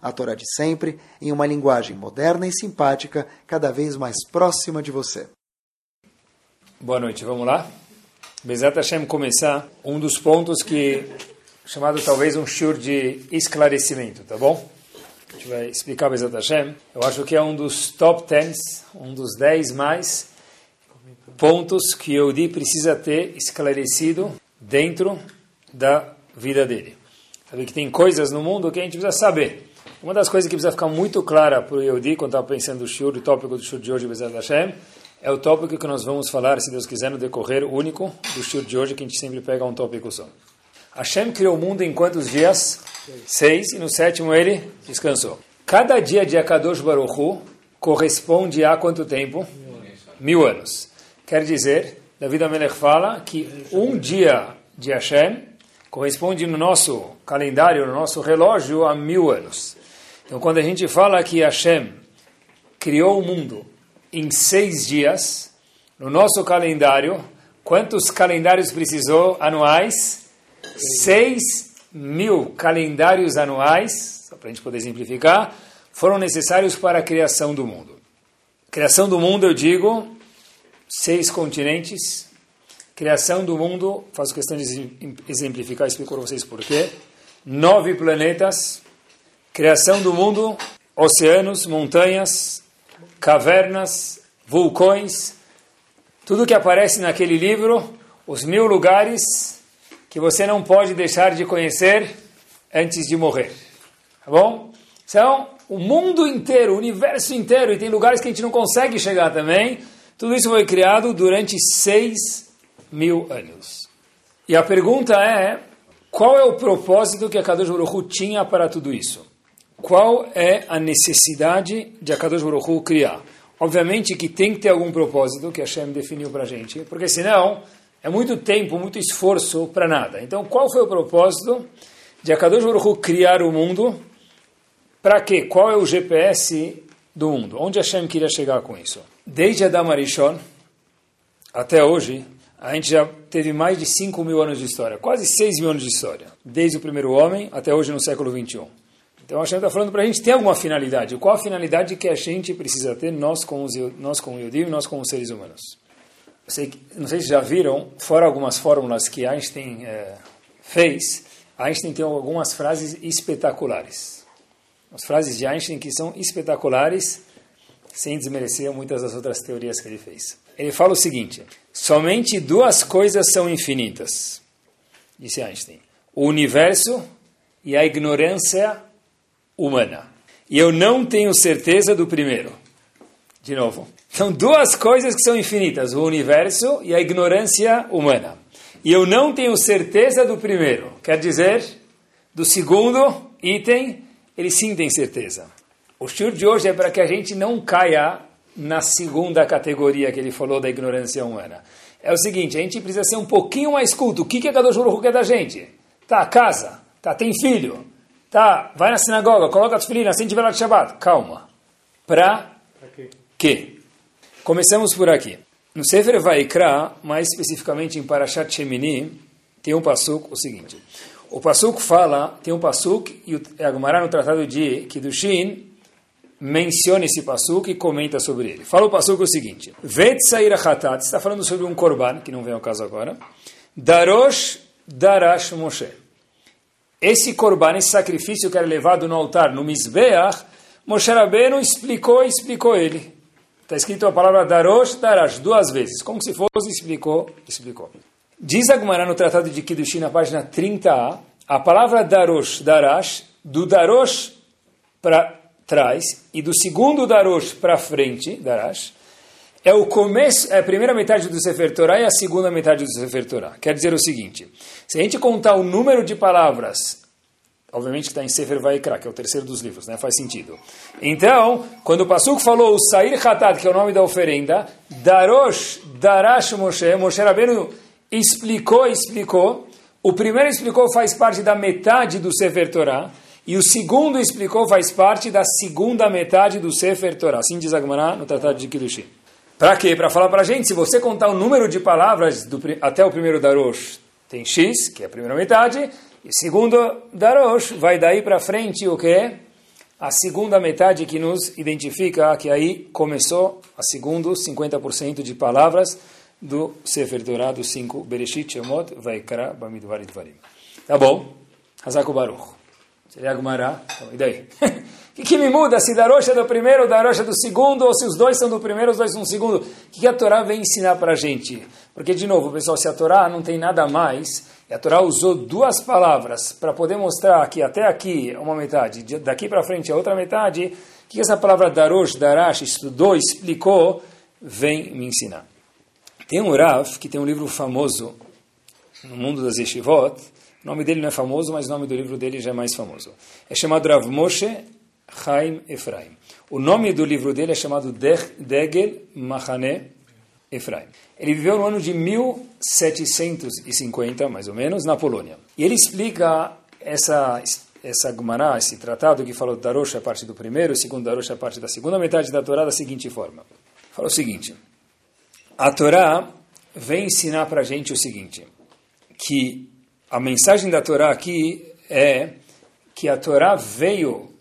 a Torá de sempre, em uma linguagem moderna e simpática, cada vez mais próxima de você. Boa noite, vamos lá? Bezat Hashem começar um dos pontos que, chamado talvez um shur de esclarecimento, tá bom? A gente vai explicar Bezat Hashem. Eu acho que é um dos top 10, um dos 10 mais pontos que o Yehudi precisa ter esclarecido dentro da vida dele. Sabe que tem coisas no mundo que a gente precisa saber. Uma das coisas que precisa ficar muito clara para o Yehudi, quando estava pensando no Shur, o tópico do Shur de hoje, Bezerra Hashem, é o tópico que nós vamos falar, se Deus quiser, no decorrer único do Shur de hoje, que a gente sempre pega um tópico só. Hashem criou o mundo em quantos dias? Seis, e no sétimo ele descansou. Cada dia de Akadosh Baruchu corresponde a quanto tempo? Mil anos. Quer dizer, David Amelech fala que um dia de Hashem corresponde no nosso calendário, no nosso relógio, a mil anos. Então, quando a gente fala que Hashem criou o mundo em seis dias, no nosso calendário, quantos calendários precisou anuais? Seis mil calendários anuais, só para a gente poder exemplificar, foram necessários para a criação do mundo. Criação do mundo, eu digo, seis continentes. Criação do mundo, faço questão de exemplificar, explico para vocês porquê. Nove planetas, Criação do mundo, oceanos, montanhas, cavernas, vulcões, tudo que aparece naquele livro, os mil lugares que você não pode deixar de conhecer antes de morrer. Tá bom? Então, o mundo inteiro, o universo inteiro, e tem lugares que a gente não consegue chegar também, tudo isso foi criado durante seis mil anos. E a pergunta é, qual é o propósito que a Kadosh Baruch tinha para tudo isso? Qual é a necessidade de Akadosh Baruch Hu criar? Obviamente que tem que ter algum propósito que Hashem definiu para a gente, porque senão é muito tempo, muito esforço para nada. Então, qual foi o propósito de Akadosh Baruch Hu criar o mundo? Para quê? Qual é o GPS do mundo? Onde Hashem queria chegar com isso? Desde Adam Arishon até hoje, a gente já teve mais de 5 mil anos de história, quase 6 mil anos de história, desde o primeiro homem até hoje no século 21. Então a Hashem está falando para a gente ter alguma finalidade. Qual a finalidade que a gente precisa ter, nós como, os, nós como Yudim, nós como seres humanos? Sei, não sei se já viram, fora algumas fórmulas que Einstein é, fez, Einstein tem algumas frases espetaculares. As frases de Einstein que são espetaculares, sem desmerecer muitas das outras teorias que ele fez. Ele fala o seguinte: somente duas coisas são infinitas, disse Einstein: o universo e a ignorância humana. E eu não tenho certeza do primeiro. De novo. São duas coisas que são infinitas: o universo e a ignorância humana. E eu não tenho certeza do primeiro. Quer dizer, do segundo item, ele sim tem certeza. O shur de hoje é para que a gente não caia na segunda categoria que ele falou da ignorância humana. É o seguinte, a gente precisa ser um pouquinho mais culto. O que, que é Kadosh Baruch quer da gente? Tá, casa, tá, tem filho, Tá, vai na sinagoga, coloca a tefilina, acende vela de Shabbat. Calma. Pra quê? Começamos por aqui. No Sefer Vaikra, mais especificamente em Parashat Shemini, tem um pasuk o seguinte. O pasuk fala, tem um pasuk, e a Gemara no Tratado de Kiddushin menciona esse pasuk e comenta sobre ele. Fala o pasuk o seguinte. Vet sair hatat, está falando sobre um korban, que não vem ao caso agora. Darosh darash Moshe. Esse korban, esse sacrifício que era levado no altar, no Mizbeach, Moshe Rabbeinu explicou e explicou ele. Está escrito a palavra Darosh, Darash, duas vezes. Como se fosse, explicou, explicou. Diz Agmará no Tratado de Kiddushin, na página 30a, a palavra Darosh, Darash, do Darosh para trás e do segundo Darosh para frente, Darash, é o começo, é a primeira metade do Sefer Torah e a segunda metade do Sefer Torah. Quer dizer o seguinte, se a gente contar o número de palavras, obviamente que está em Sefer Vaikra, que é o terceiro dos livros, né? faz sentido. Então, quando o Pasuk falou o Sair Hatat, que é o nome da oferenda, Darosh, Darash Moshe, Moshe Rabbeinu explicou, explicou, o primeiro explicou faz parte da metade do Sefer Torah, e o segundo explicou faz parte da segunda metade do Sefer Torah. Assim diz Agmará no Tratado de Kiddushim. Para quê? Para falar para a gente, se você contar o número de palavras do, até o primeiro Darosh, tem X, que é a primeira metade, e segundo Darosh vai daí para frente o que? A segunda metade que nos identifica que aí começou a segundo 50% de palavras do Sefer Torah, dos cinco Bereshit, Shemot, Vaikra, Bamidvar. Tá bom? Hazako Baruch. Seria Agmará. Então, e daí? Que, que, me muda se Darosh é do primeiro, Darosh é do segundo, ou se os dois são do primeiro, os dois são do segundo? O que, que a Torá vem ensinar para a gente? Porque, de novo, pessoal, se a Torá não tem nada mais, e a Torá usou duas palavras para poder mostrar que até aqui é uma metade, daqui para frente é outra metade, o que, que essa palavra Darosh, Darash, estudou, explicou, vem me ensinar. Tem um Rav que tem um livro famoso no mundo das Yeshivot, o nome dele não é famoso, mas o nome do livro dele já é mais famoso. É chamado Rav Moshe Chaim Efraim. O nome do livro dele é chamado Degel Machane Efraim. Ele viveu no ano de 1750, mais ou menos, na Polônia. E ele explica essa essa Gemara, esse tratado que falou Darosh é parte do primeiro, o segundo Darosh é parte da segunda metade da Torá da seguinte forma. Fala o seguinte, a Torá vem ensinar para a gente o seguinte, que a mensagem da Torá aqui é que a Torá veio,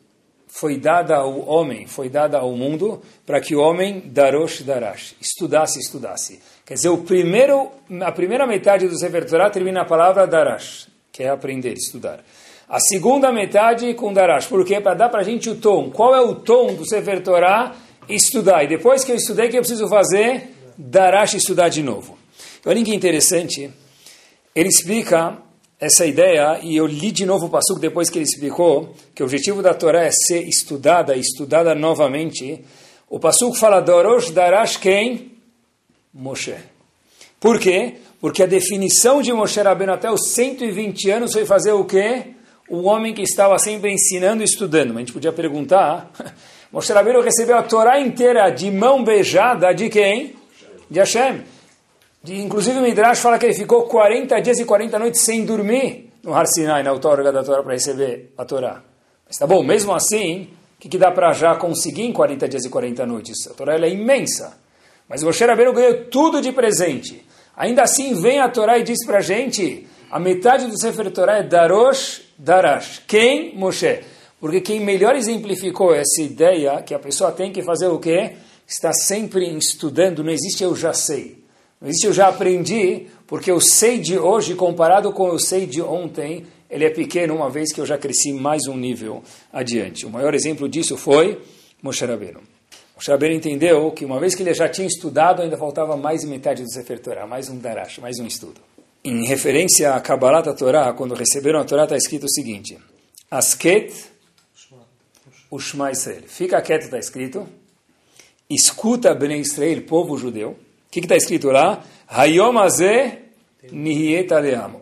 foi dada ao homem, foi dada ao mundo, para que o homem, darosh darash, estudasse, estudasse. Quer dizer, o primeiro, a primeira metade do Sefer Torá termina a palavra darash, que é aprender, estudar. A segunda metade com darash, porque para dar para a gente o tom. Qual é o tom do Sefer Torá? Estudar. E depois que eu estudei, o que eu preciso fazer? Darash, estudar de novo. Olha que interessante. Ele explica essa ideia, e eu li de novo o Passuco depois que ele explicou que o objetivo da Torá é ser estudada, estudada novamente. O Passuco fala, Dorosh Darash quem? Moshe. Por quê? Porque a definição de Moshe Rabbeinu até os 120 anos foi fazer o quê? O homem que estava sempre ensinando e estudando. A gente podia perguntar, Moshe Rabbeinu recebeu a Torá inteira de mão beijada de quem? De Hashem. Inclusive o Midrash fala que ele ficou 40 dias e 40 noites sem dormir no Har Sinai, na outorga da Torá, para receber a Torá. Mas tá bom, mesmo assim, o que, que dá para já conseguir em 40 dias e 40 noites? A Torá é imensa. Mas Moshe Rabbeinu ganhou tudo de presente. Ainda assim, vem a Torá e diz para a gente, a metade do Sefer Torá é Darosh, Darash. Quem? Moshe. Porque quem melhor exemplificou essa ideia que a pessoa tem que fazer o quê? Está sempre estudando, não existe eu já sei. Isso eu já aprendi, porque o sei de hoje, comparado com o sei de ontem, ele é pequeno, uma vez que eu já cresci mais um nível adiante. O maior exemplo disso foi Moshe Rabbeinu. Moshe Rabbeinu entendeu que uma vez que ele já tinha estudado, ainda faltava mais metade do Sefer Torah, mais um Darash, mais um estudo. Em referência a Kabbalah da Torá, quando receberam a Torá, está escrito o seguinte, Asket Ushma Israel. Fica quieto, está escrito. Escuta Bnei Israel, povo judeu que está escrito lá? Hayom.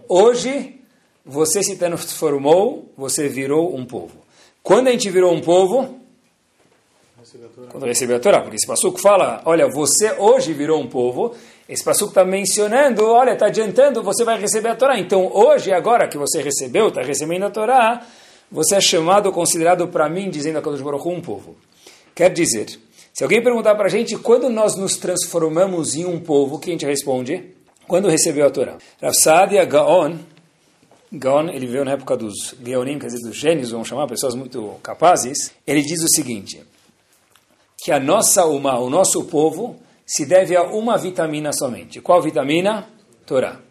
Hoje você se transformou, você virou um povo. Quando a gente virou um povo? Quando recebeu a Torá. Porque esse passuco fala, olha, você hoje virou um povo. Esse passuco está mencionando, olha, está adiantando, você vai receber a Torá. Então hoje, agora que você recebeu, está recebendo a Torá, você é chamado, considerado para mim, dizendo a Kadosh Baruch um povo. Quer dizer se alguém perguntar para a gente quando nós nos transformamos em um povo, o que a gente responde? Quando recebeu a Torá. Rav Saadia Gaon, Gaon, ele veio na época dos Geonim, quer dizer, dos gênios, vamos chamar, pessoas muito capazes, ele diz o seguinte, que a nossa uma, o nosso povo, se deve a uma vitamina somente. Qual vitamina? Torá.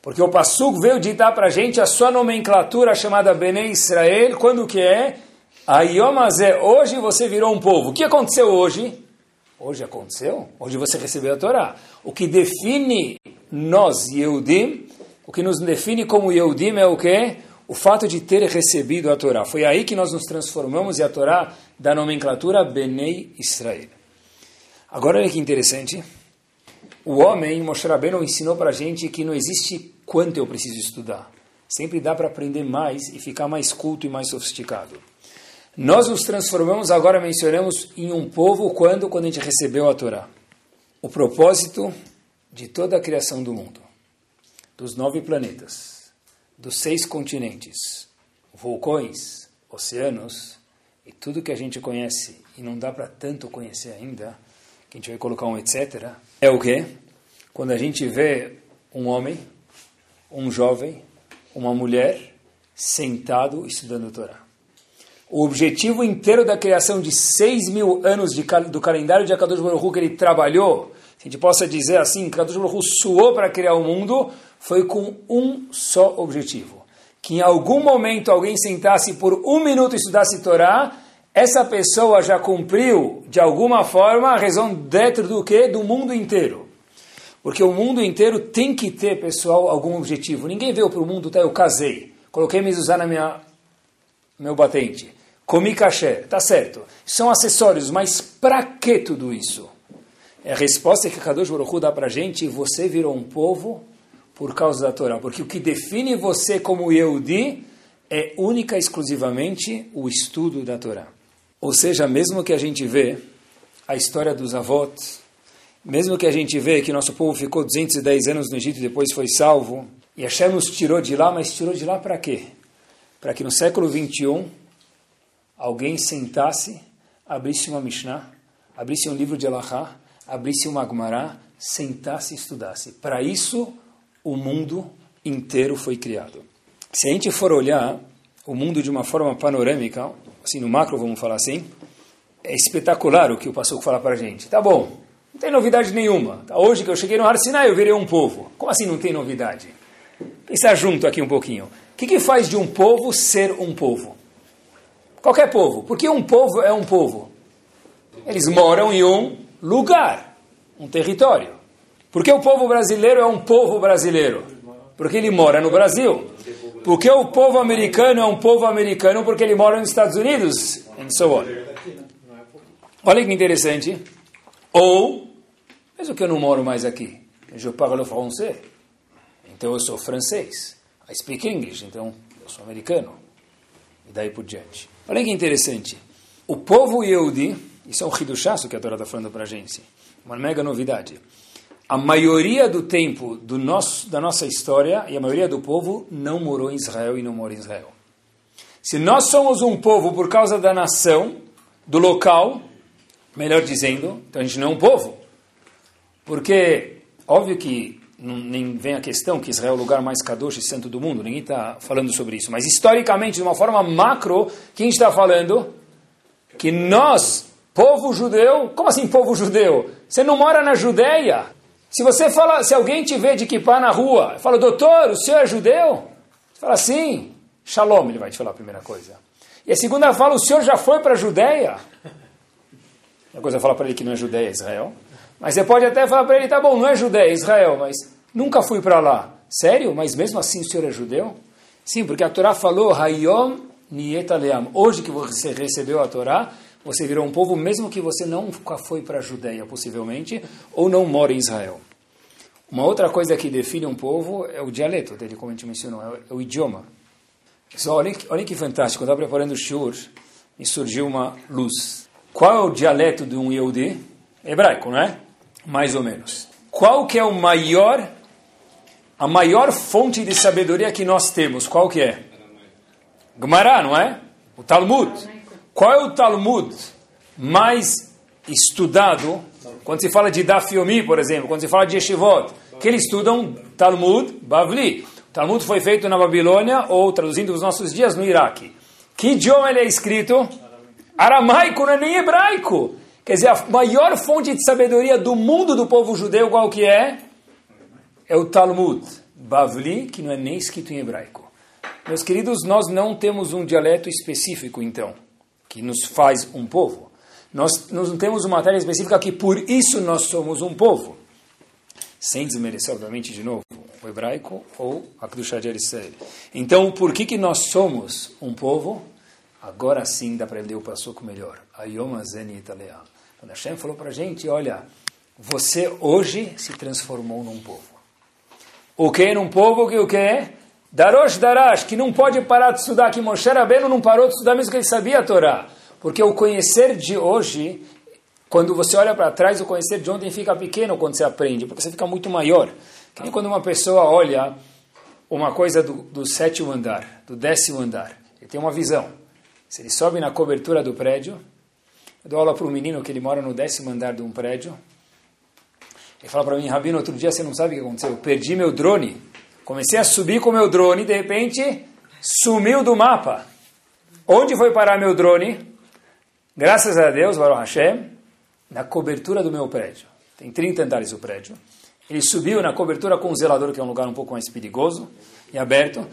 Porque o Passuk veio ditar para a gente a sua nomenclatura chamada Bene Israel, quando que é? Ayomazé, hoje você virou um povo. O que aconteceu hoje? Hoje aconteceu? Hoje você recebeu a Torá. O que define nós, Yehudim, o que nos define como Yehudim é o quê? O fato de ter recebido a Torá. Foi aí que nós nos transformamos e a Torá da nomenclatura Benei Israel. Agora olha que interessante. O homem, Moshe Rabbeinu, ensinou para a gente que não existe quanto eu preciso estudar. Sempre dá para aprender mais e ficar mais culto e mais sofisticado. Nós nos transformamos, agora mencionamos, em um povo quando? Quando a gente recebeu a Torá. O propósito de toda a criação do mundo, dos nove planetas, dos seis continentes, vulcões, oceanos e tudo que a gente conhece e não dá para tanto conhecer ainda, que a gente vai colocar um etc., é o quê? Quando a gente vê um homem, um jovem, uma mulher sentado estudando a Torá. O objetivo inteiro da criação de 6 mil anos de, do calendário de Akadosh Baruch que ele trabalhou, se a gente possa dizer assim, que Akadosh Baruch suou para criar o mundo, foi com um só objetivo. Que em algum momento alguém sentasse por um minuto e estudasse Torá, essa pessoa já cumpriu, de alguma forma, a razão dentro do que? Do mundo inteiro. Porque o mundo inteiro tem que ter, pessoal, algum objetivo. Ninguém veio para o mundo, tá, eu casei, coloquei mezuzá na minha meu batente, comi caché, tá certo. São acessórios, mas para que tudo isso? É a resposta que Kadosh Baruch dá para gente, você virou um povo por causa da Torá. Porque o que define você como Yehudi é única e exclusivamente o estudo da Torá. Ou seja, mesmo que a gente vê a história dos avós, mesmo que a gente vê que nosso povo ficou 210 anos no Egito e depois foi salvo, e Hashem nos tirou de lá, mas tirou de lá para quê? Para que no século 21 alguém sentasse, abrisse uma Mishnah, abrisse um livro de Alahá, abrisse uma Gemara, sentasse e estudasse. Para isso, o mundo inteiro foi criado. Se a gente for olhar o mundo de uma forma panorâmica, assim no macro, vamos falar assim, é espetacular o que o Passuco fala para a gente. Tá bom, não tem novidade nenhuma. Tá, hoje que eu cheguei no Har Sinai, eu virei um povo. Como assim não tem novidade? Pensar junto aqui um pouquinho. O que, que faz de um povo ser um povo? Qualquer povo. Porque um povo é um povo. Eles moram em um lugar, um território. Porque o povo brasileiro é um povo brasileiro? Porque ele mora no Brasil. Porque o povo americano é um povo americano porque ele mora nos Estados Unidos, and so on. Olha que interessante. Ou, mesmo que eu não moro mais aqui, eu parle français, então eu sou francês. I speak English, então eu sou americano. E daí por diante. Olha que interessante. O povo Yehudi, isso é um riduchaço que a Torá está falando para a gente, uma mega novidade a maioria do tempo do nosso, da nossa história e a maioria do povo não morou em Israel e não mora em Israel. Se nós somos um povo por causa da nação, do local, melhor dizendo, então a gente não é um povo. Porque, óbvio que não, nem vem a questão que Israel é o lugar mais kadosh e santo do mundo, ninguém está falando sobre isso. Mas historicamente, de uma forma macro, quem está falando? Que nós, povo judeu, como assim povo judeu? Você não mora na Judéia. Se você fala, se alguém te vê de kippah na rua, fala, doutor, o senhor é judeu? Você fala, sim. Shalom, ele vai te falar a primeira coisa. E a segunda fala, o senhor já foi para a Judéia? A coisa é falar para ele que não é Judéia, é Israel. Mas você pode até falar para ele, tá bom, não é Judéia, é Israel, mas nunca fui para lá. Sério? Mas mesmo assim o senhor é judeu? Sim, porque a Torá falou, Hayom Niet Hoje que você recebeu a Torá, você virou um povo mesmo que você nunca foi para a Judéia, possivelmente, ou não mora em Israel. Uma outra coisa que define um povo é o dialeto dele, como a gente mencionou, é o é idioma. Só olhem, olhem que fantástico, eu estava preparando o shur, me surgiu uma luz. Qual é o dialeto de um Yehudi? Hebraico, não é? Mais ou menos. Qual que é o maior, a maior fonte de sabedoria que nós temos? Qual que é? Gemara, não é? O Talmud. Qual é o Talmud mais estudado quando se fala de Daf Yomi, por exemplo, quando se fala de Yeshivot? Que eles estudam Talmud Bavli. O Talmud foi feito na Babilônia ou, traduzindo os nossos dias, no Iraque. Que idioma ele é escrito? Aramaico, não é nem hebraico. Quer dizer, a maior fonte de sabedoria do mundo do povo judeu, qual que é? É o Talmud Bavli, que não é nem escrito em hebraico. Meus queridos, nós não temos um dialeto específico, então que nos faz um povo. Nós, não temos uma matéria específica que por isso nós somos um povo. Sem desmerecer, obviamente, de novo, o hebraico ou a Kedushá de Israel. Então, por que, que nós somos um povo? Agora sim dá para ler o passuco melhor. Ayom Azeni Italea. Quando Hashem falou para a gente, olha, você hoje se transformou num povo. O que num povo que o que? Darosh Darash, que não pode parar de estudar, que Moshe Rabbeinu não parou de estudar mesmo que ele sabia a Torá. Porque o conhecer de hoje, quando você olha para trás, o conhecer de ontem fica pequeno quando você aprende, porque você fica muito maior. Que nem quando uma pessoa olha uma coisa do, do sétimo andar, do décimo andar, ele tem uma visão. Se ele sobe na cobertura do prédio, eu dou aula para um menino que ele mora no décimo andar de um prédio. Ele fala para mim, Rabino, outro dia você não sabe o que aconteceu. Eu perdi meu drone. Comecei a subir com meu drone de repente sumiu do mapa. Onde foi parar meu drone? Graças a Deus, Baruch Hashem, na cobertura do meu prédio. Tem 30 andares o prédio. Ele subiu na cobertura com o zelador, que é um lugar um pouco mais perigoso e aberto.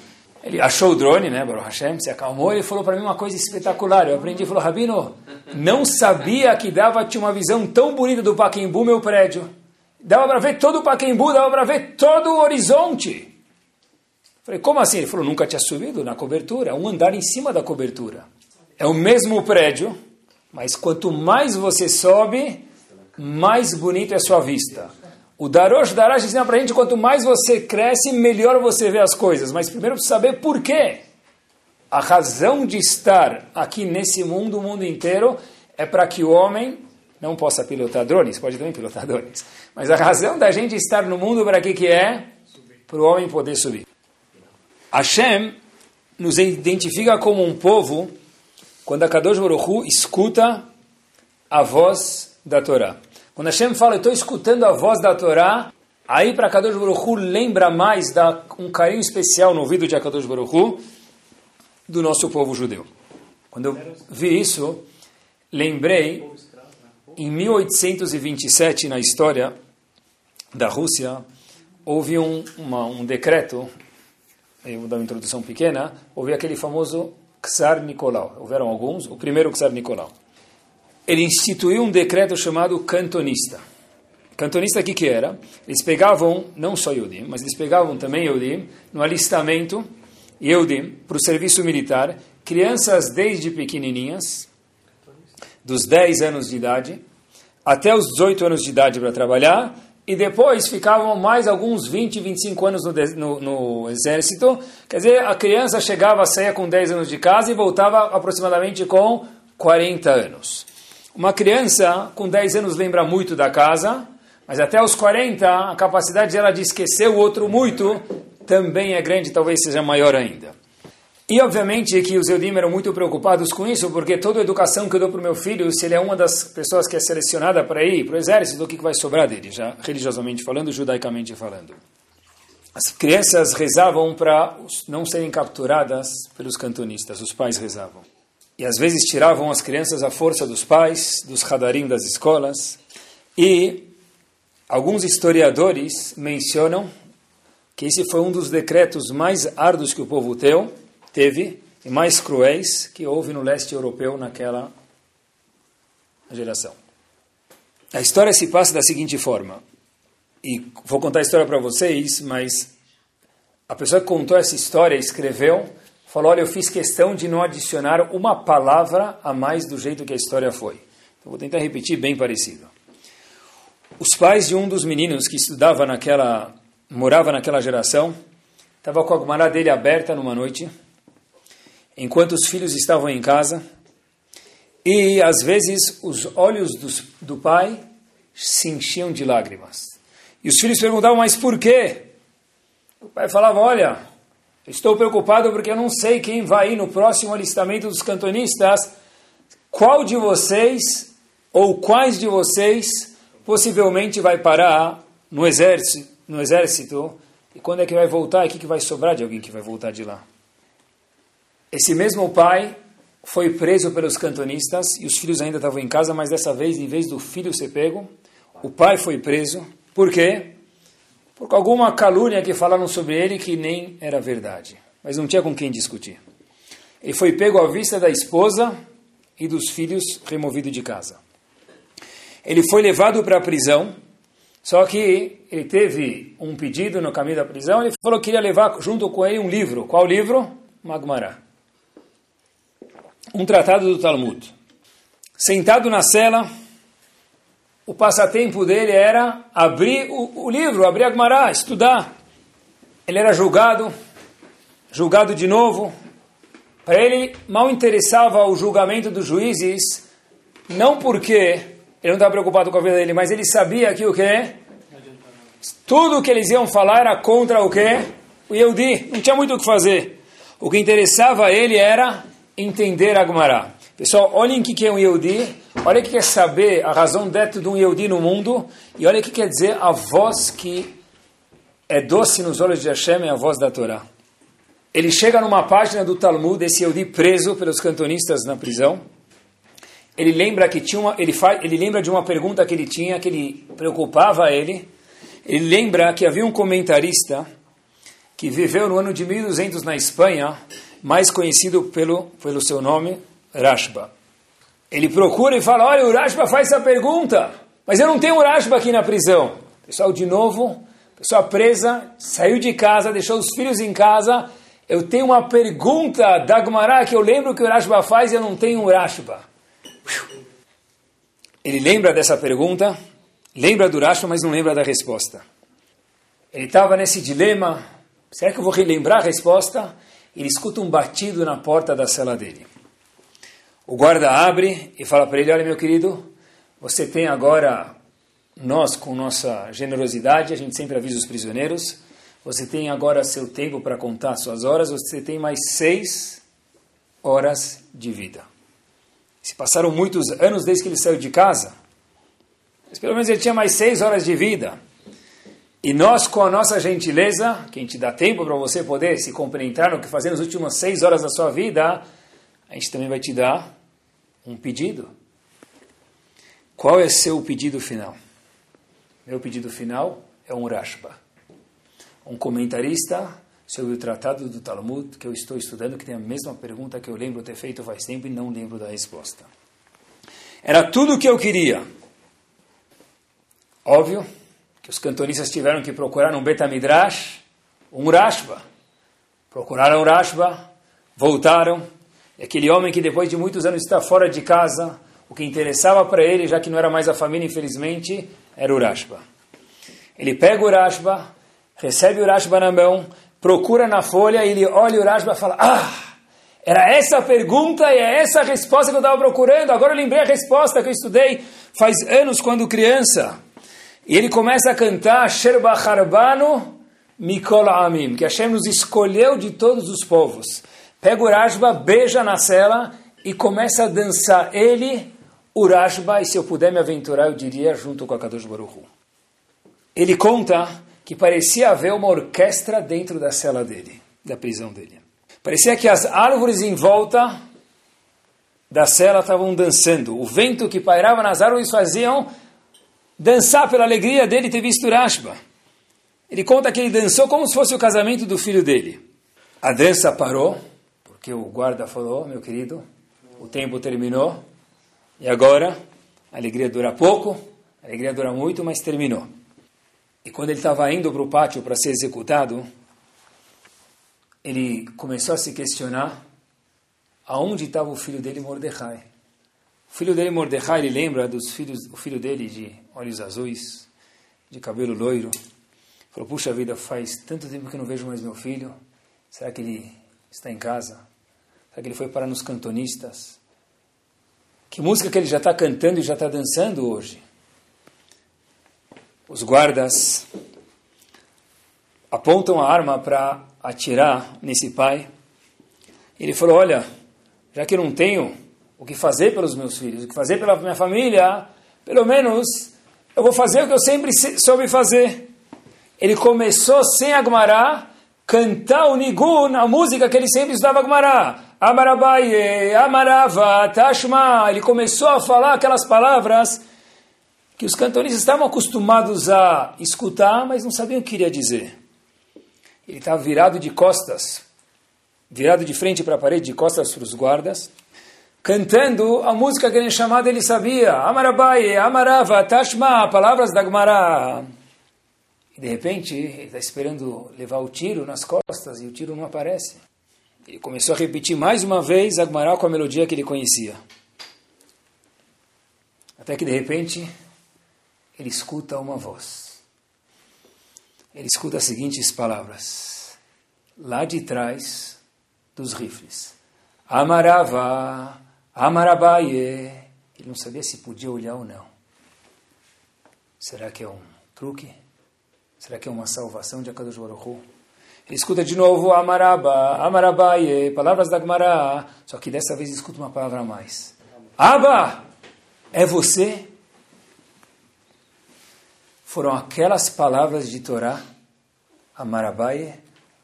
Ele achou o drone, né, Baruch Hashem, se acalmou e falou para mim uma coisa espetacular. Eu aprendi, falou, Rabino, não sabia que dava tinha uma visão tão bonita do Paquembu, meu prédio. Dava para ver todo o Paquembu, dava para ver todo o horizonte. Falei, como assim? Ele falou, nunca tinha subido na cobertura, um andar em cima da cobertura. É o mesmo prédio, mas quanto mais você sobe, mais bonito é a sua vista. O Darosh Darash ensina para a gente, quanto mais você cresce, melhor você vê as coisas. Mas primeiro precisa saber por quê. A razão de estar aqui nesse mundo, o mundo inteiro, é para que o homem não possa pilotar drones, pode também pilotar drones. Mas a razão da gente estar no mundo, para que que é? Para o homem poder subir. Hashem nos identifica como um povo quando a Kadosh Baruch Hu escuta a voz da Torá. Quando Hashem fala, eu estou escutando a voz da Torá, aí para Kadosh Baruch Hu lembra mais, dá um carinho especial no ouvido de Kadosh Baruch Hu do nosso povo judeu. Quando eu vi isso, lembrei, em 1827, na história da Rússia, houve um, uma, um decreto, eu vou dar uma introdução pequena, houve aquele famoso Tsar Nicolau. Houveram alguns, o primeiro Tsar Nicolau ele instituiu um decreto chamado cantonista. Cantonista, o que, que era? Eles pegavam, não só Yudim, mas eles pegavam também Yudim, no alistamento, Yudim, para o serviço militar, crianças desde pequenininhas, dos 10 anos de idade, até os 18 anos de idade para trabalhar, e depois ficavam mais alguns 20, 25 anos no, no, no, exército. Quer dizer, a criança chegava, saía com 10 anos de casa e voltava aproximadamente com 40 anos. Uma criança com 10 anos lembra muito da casa, mas até os 40 a capacidade dela de esquecer o outro muito também é grande, talvez seja maior ainda. E obviamente que os Eudim eram muito preocupados com isso, porque toda a educação que eu dou para o meu filho, se ele é uma das pessoas que é selecionada para ir para o exército, o que vai sobrar dele, já religiosamente falando, judaicamente falando? As crianças rezavam para não serem capturadas pelos cantonistas, os pais rezavam. E às vezes tiravam as crianças à força dos pais, dos hadarim das escolas. E alguns historiadores mencionam que esse foi um dos decretos mais árduos que o povo teu teve e mais cruéis que houve no leste europeu naquela geração. A história se passa da seguinte forma, e vou contar a história para vocês, mas a pessoa que contou essa história escreveu falou: Olha, eu fiz questão de não adicionar uma palavra a mais do jeito que a história foi. Então, vou tentar repetir bem parecido. Os pais de um dos meninos que estudava naquela, morava naquela geração, estava com a gumará dele aberta numa noite, enquanto os filhos estavam em casa, e às vezes os olhos dos, do pai se enchiam de lágrimas. E os filhos perguntavam, mas por quê? O pai falava, olha, Estou preocupado porque eu não sei quem vai ir no próximo alistamento dos cantonistas. Qual de vocês, ou quais de vocês, possivelmente vai parar no exército, no exército e quando é que vai voltar? O que vai sobrar de alguém que vai voltar de lá? Esse mesmo pai foi preso pelos cantonistas e os filhos ainda estavam em casa, mas dessa vez, em vez do filho ser pego, o pai foi preso. Por quê? Por alguma calúnia que falaram sobre ele que nem era verdade, mas não tinha com quem discutir. Ele foi pego à vista da esposa e dos filhos removido de casa. Ele foi levado para a prisão, só que ele teve um pedido no caminho da prisão, ele falou que queria levar junto com ele um livro. Qual livro? Magmará. Um tratado do Talmud. Sentado na cela, o passatempo dele era abrir o, o livro, abrir a Gemara, estudar. Ele era julgado, julgado de novo. Para ele, mal interessava o julgamento dos juízes, não porque ele não estava preocupado com a vida dele, mas ele sabia que o que? Tudo que eles iam falar era contra o que? O Yehudi. Não tinha muito o que fazer. O que interessava a ele era entender a Gemara. Pessoal, olhem o que é um Yehudi, olhem o que é saber a razão dentro de um Yehudi no mundo, e olhem o que quer dizer a voz que é doce nos olhos de Hashem, é a voz da Torá. Ele chega numa página do Talmud, esse Yehudi preso pelos cantonistas na prisão, ele lembra que tinha uma, ele, faz, ele lembra de uma pergunta que ele tinha, que ele preocupava ele, ele lembra que havia um comentarista que viveu no ano de 1200 na Espanha, mais conhecido pelo, pelo seu nome, Rashba. Ele procura e fala: Olha, o Rashba faz essa pergunta, mas eu não tenho o Rashba aqui na prisão. Pessoal, de novo, pessoa presa, saiu de casa, deixou os filhos em casa. Eu tenho uma pergunta da Gemara que eu lembro que o Rashba faz e eu não tenho o Rashba. Ele lembra dessa pergunta, lembra do Rashba, mas não lembra da resposta. Ele estava nesse dilema: será que eu vou relembrar a resposta? Ele escuta um batido na porta da cela dele. O guarda abre e fala para ele: Olha, meu querido, você tem agora, nós com nossa generosidade, a gente sempre avisa os prisioneiros, você tem agora seu tempo para contar suas horas, você tem mais seis horas de vida. Se passaram muitos anos desde que ele saiu de casa, mas pelo menos ele tinha mais seis horas de vida. E nós, com a nossa gentileza, que a gente dá tempo para você poder se compreender no que fazer nas últimas seis horas da sua vida, a gente também vai te dar um pedido. Qual é seu pedido final? Meu pedido final é um Rashba, um comentarista sobre o tratado do Talmud que eu estou estudando, que tem a mesma pergunta que eu lembro ter feito faz tempo e não lembro da resposta. Era tudo o que eu queria. Óbvio que os cantonistas tiveram que procurar um Betamidrash, um Rashba. Procuraram o Rashba, voltaram, aquele homem que depois de muitos anos está fora de casa, o que interessava para ele, já que não era mais a família, infelizmente, era o Rashba. Ele pega o Rashba, recebe o Rashba na mão, procura na folha, ele olha o Rashba e fala, ah, era essa a pergunta e é essa a resposta que eu estava procurando, agora eu lembrei a resposta que eu estudei faz anos quando criança. E ele começa a cantar, Sherba Harbano Mikol Amim, que Hashem nos escolheu de todos os povos. Pega o Rashba, beija na cela e começa a dançar ele, o Rashba, e se eu puder me aventurar, eu diria junto com a Kadosh Baruch Ele conta que parecia haver uma orquestra dentro da cela dele, da prisão dele. Parecia que as árvores em volta da cela estavam dançando. O vento que pairava nas árvores faziam dançar pela alegria dele ter visto Rashba. Ele conta que ele dançou como se fosse o casamento do filho dele. A dança parou porque o guarda falou, meu querido, o tempo terminou e agora a alegria dura pouco, a alegria dura muito, mas terminou. E quando ele estava indo para o pátio para ser executado, ele começou a se questionar aonde estava o filho dele, Mordecai. O filho dele, Mordecai, ele lembra dos filhos, o filho dele de olhos azuis, de cabelo loiro. Falou, puxa vida, faz tanto tempo que eu não vejo mais meu filho. Será que ele está em casa? Que ele foi parar nos cantonistas? Que música que ele já está cantando e já está dançando hoje? Os guardas apontam a arma para atirar nesse pai. Ele falou: Olha, já que eu não tenho o que fazer pelos meus filhos, o que fazer pela minha família, pelo menos eu vou fazer o que eu sempre soube fazer. Ele começou sem agmará, cantar o nigun, a música que ele sempre estudava agmará. Amarabaye, Amarava, Tashma. Ele começou a falar aquelas palavras que os cantonistas estavam acostumados a escutar, mas não sabiam o que queria dizer. Ele estava virado de costas, virado de frente para a parede, de costas para os guardas, cantando a música que ele chamado ele sabia. Amarabaye, Amarava, Tashma, palavras da Gemara. E de repente, ele está esperando levar o tiro nas costas e o tiro não aparece. Ele começou a repetir mais uma vez Agmará com a melodia que ele conhecia. Até que de repente ele escuta uma voz. Ele escuta as seguintes palavras. Lá de trás dos rifles. Amarava, Amarabaye. Ele não sabia se podia olhar ou não. Será que é um truque? Será que é uma salvação de Akadosh Baruch? Escuta de novo Amaraba, Amarabaye, palavras da Gemara, só que dessa vez escuta uma palavra a mais. Aba, é você? Foram aquelas palavras de Torá, Amarabaye,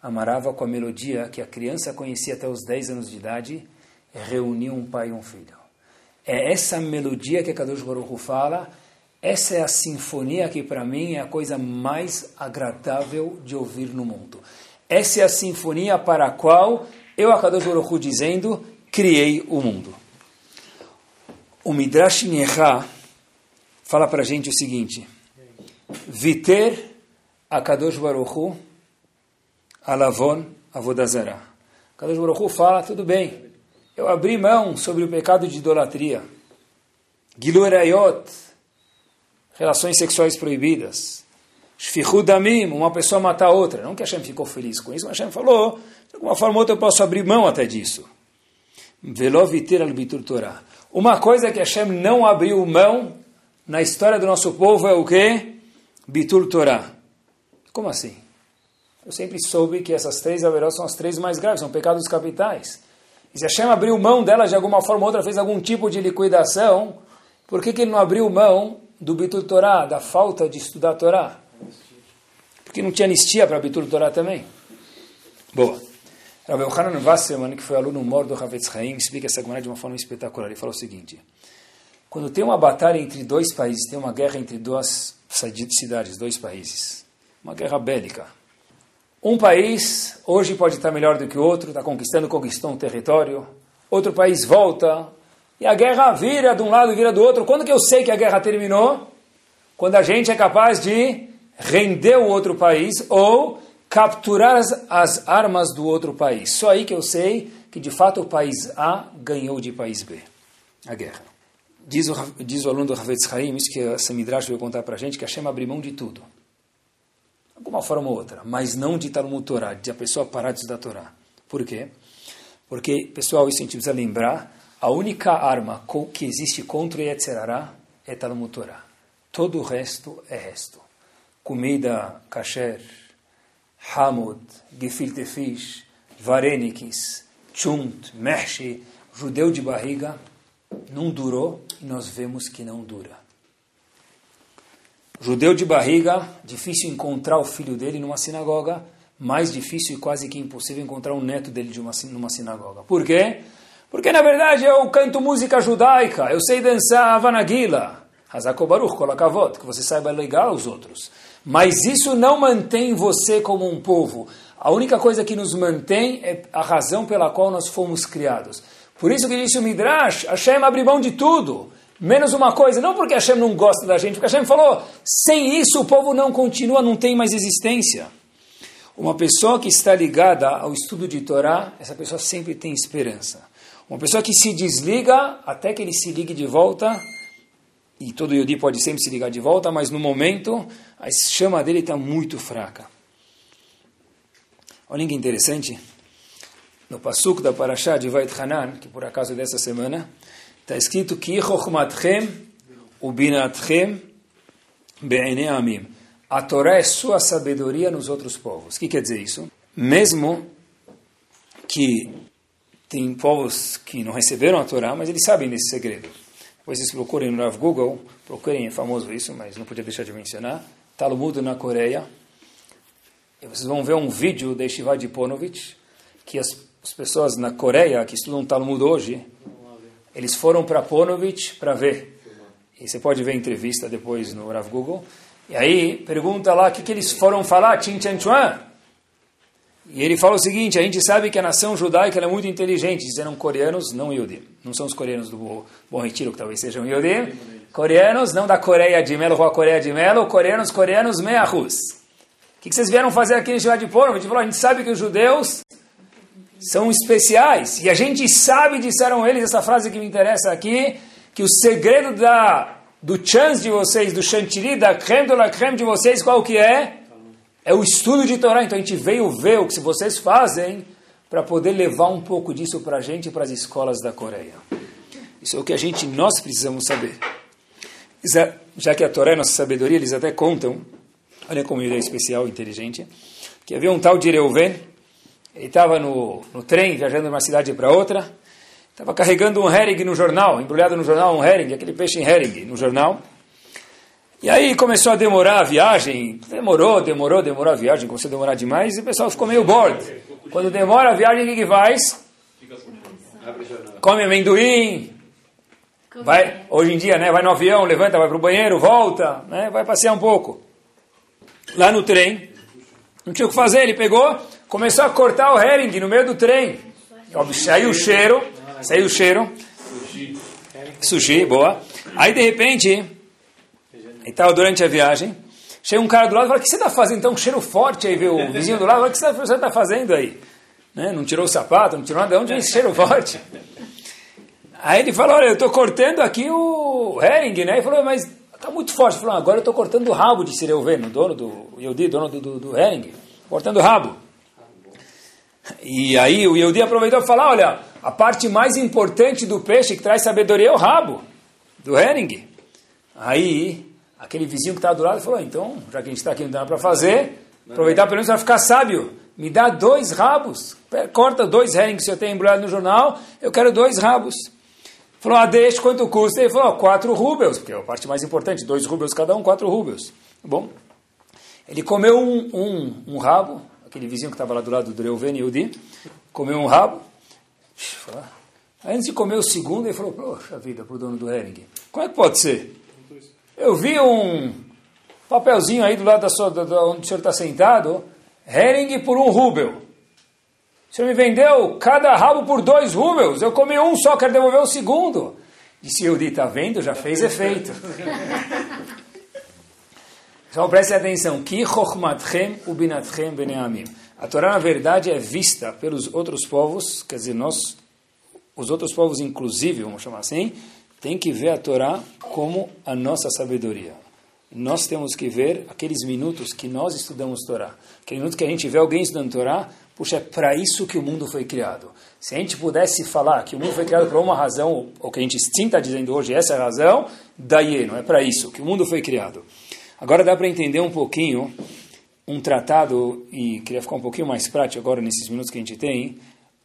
amarava com a melodia que a criança conhecia até os 10 anos de idade, reuniu um pai e um filho. É essa melodia que a Kadosh Baruch fala, essa é a sinfonia que para mim é a coisa mais agradável de ouvir no mundo. Essa é a sinfonia para a qual eu, a Kadosh Baruch dizendo, criei o mundo. O Midrash Neha fala para a gente o seguinte, Viter a Kadosh Baruch alavon avodazara. Kadosh Baruch fala, tudo bem, eu abri mão sobre o pecado de idolatria. Gilurayot, relações sexuais proibidas. Shfichudamim, uma pessoa matar outra. Não que Hashem ficou feliz com isso, mas Hashem falou, de alguma forma ou outra eu posso abrir mão até disso. Veloviter al bitur Torah. Uma coisa que Hashem não abriu mão na história do nosso povo é o quê? Bitur Torah. Como assim? Eu sempre soube que essas três haverós são as três mais graves, são pecados capitais. E se Hashem abriu mão delas de alguma forma ou outra, fez algum tipo de liquidação, por que, que ele não abriu mão do Bitur Torah, da falta de estudar Torá? Porque não tinha anistia para Bitur Torah também. Boa. Rabbi Yohanan Wasserman, que foi aluno mor do Havetz Haim, explica essa Gemara de uma forma espetacular. Ele fala o seguinte: quando tem uma batalha entre dois países, tem uma guerra entre duas cidades, dois países, uma guerra bélica. Um país hoje pode estar melhor do que o outro, está conquistando, conquistou um território. Outro país volta e a guerra vira de um lado e vira do outro. Quando que eu sei que a guerra terminou? Quando a gente é capaz de render o outro país ou capturar as, as armas do outro país. Só aí que eu sei que de fato o país A ganhou de país B. A guerra. Diz o, diz o aluno do Havetz Haim, isso que a Samidrash veio contar para a gente, que Hashem abriu mão de tudo alguma forma ou outra, mas não de Talmud Torá, de a pessoa parar de estudar Torá. Por quê? Porque, pessoal, isso a gente precisa lembrar, a única arma que existe contra Yetzerará é Talmud Torá. Todo o resto é resto. Comida kasher, hamud, gefilte fish, varenikis, chunt, mershi, judeu de barriga, não durou e nós vemos que não dura. Judeu de barriga, difícil encontrar o filho dele numa sinagoga, mais difícil e quase que impossível encontrar um neto dele de uma, numa sinagoga. Por quê? Porque na verdade eu canto música judaica, eu sei dançar Havanaguila, Hazakobaruch, Kolakavot, que você saiba legal os outros. Mas isso não mantém você como um povo. A única coisa que nos mantém é a razão pela qual nós fomos criados. Por isso que disse o Midrash, Hashem abre mão de tudo. Menos uma coisa, não porque Hashem não gosta da gente, porque Hashem falou, sem isso o povo não continua, não tem mais existência. Uma pessoa que está ligada ao estudo de Torá, essa pessoa sempre tem esperança. Uma pessoa que se desliga, até que ele se ligue de volta, e todo Yodi pode sempre se ligar de volta, mas no momento a chama dele está muito fraca. Olha que interessante, no Pasuk da Parashá de Vait Hanan, que por acaso é dessa semana, Está escrito que Chochmatchem. A Torá é sua sabedoria nos outros povos. O que quer dizer isso? Mesmo que tem povos que não receberam a Torá, mas eles sabem desse segredo. Depois vocês procurem no Google, procurem, é famoso isso, mas não podia deixar de mencionar, Talmud na Coreia. E vocês vão ver um vídeo de Shivad Ponovich, que as, as pessoas na Coreia que estudam Talmud hoje, eles foram para Ponovich para ver. E você pode ver a entrevista depois no Rav Google. E aí pergunta lá o que, que eles foram falar, Chin Chan Chuan. E ele fala o seguinte: a gente sabe que a nação judaica é muito inteligente. Disseram coreanos, não Yudi. Não são os coreanos do Bom Retiro, que talvez sejam Yudi. Coreanos, não da Coreia de Melo, a Coreia de Melo. Coreanos, coreanos, meahus. O que, vocês vieram fazer aqui em Shivá de Pono? A gente falou: a gente sabe que os judeus são especiais. E a gente sabe, disseram eles, essa frase que me interessa aqui, que o segredo da do chance de vocês, do chantilly, da creme de la creme de vocês, qual que é? É o estudo de Torá. Então a gente veio ver o que vocês fazem para poder levar um pouco disso para a gente e para as escolas da Coreia. Isso é o que a gente, nós precisamos saber. Já que a Torá é nossa sabedoria, eles até contam, olha como ele é especial, inteligente, que havia um tal de Reuven, ele estava no, no trem, viajando de uma cidade para outra, estava carregando um herring no jornal, embrulhado no jornal, um herring, aquele peixe em herring no jornal. E aí começou a demorar a viagem, demorou, demorou, demorou a viagem, começou a demorar demais e o pessoal ficou meio bored. Quando demora a viagem, o que, que faz? Come amendoim, vai, hoje em dia, né, vai no avião, levanta, vai para o banheiro, volta, né, vai passear um pouco. Lá no trem, não tinha o que fazer, ele pegou, começou a cortar o herring no meio do trem. Saiu o cheiro, saiu o cheiro. Sushi, boa. Aí de repente, ele estava durante a viagem, chega um cara do lado e fala, o que você está fazendo? Então, um cheiro forte aí, vê o vizinho do lado, fala, o que você está fazendo aí? Né? Não tirou o sapato, não tirou nada, de onde vem esse cheiro forte? Aí ele falou, olha, eu estou cortando aqui o herring, né? Ele falou, mas Está muito forte. Falou, ah, agora eu estou cortando o rabo de Sireuven, dono do Yehudi, dono do, do, do Hering. Cortando o rabo. E aí o Yehudi aproveitou para falar, olha, a parte mais importante do peixe que traz sabedoria é o rabo do Hering. Aí aquele vizinho que estava do lado falou, então, já que a gente está aqui não dá para fazer, aproveitar pelo menos para ficar sábio. Me dá dois rabos. Corta dois herring que você tem embrulhado no jornal, eu quero dois rabos. Falou, ah, deixa, quanto custa? Ele falou, quatro rubels, porque é a parte mais importante, dois rubels cada um, quatro rubels. Tá bom? Ele comeu um, um, um rabo, aquele vizinho que estava lá do lado do Reuven Yudi, comeu um rabo. Antes de comer o segundo, ele falou, poxa vida, para o dono do Hering, como é que pode ser? Eu vi um papelzinho aí do lado da sua, da, da onde o senhor está sentado, Hering por um rubel. Você me vendeu cada rabo por dois rubels. Eu comi um só, quero devolver o segundo. Disse Yehudi, está vendo? Já fez efeito. Então preste atenção. A Torá, na verdade, é vista pelos outros povos, quer dizer, nós, os outros povos, inclusive, vamos chamar assim, tem que ver a Torá como a nossa sabedoria. Nós temos que ver aqueles minutos que nós estudamos Torá. Aquele minuto que a gente vê alguém estudando Torá, Puxa, é para isso que o mundo foi criado. Se a gente pudesse falar que o mundo foi criado por uma razão, ou que a gente sim está dizendo hoje, essa é a razão, daí não é para isso que o mundo foi criado. Agora dá para entender um pouquinho um tratado, e queria ficar um pouquinho mais prático agora nesses minutos que a gente tem.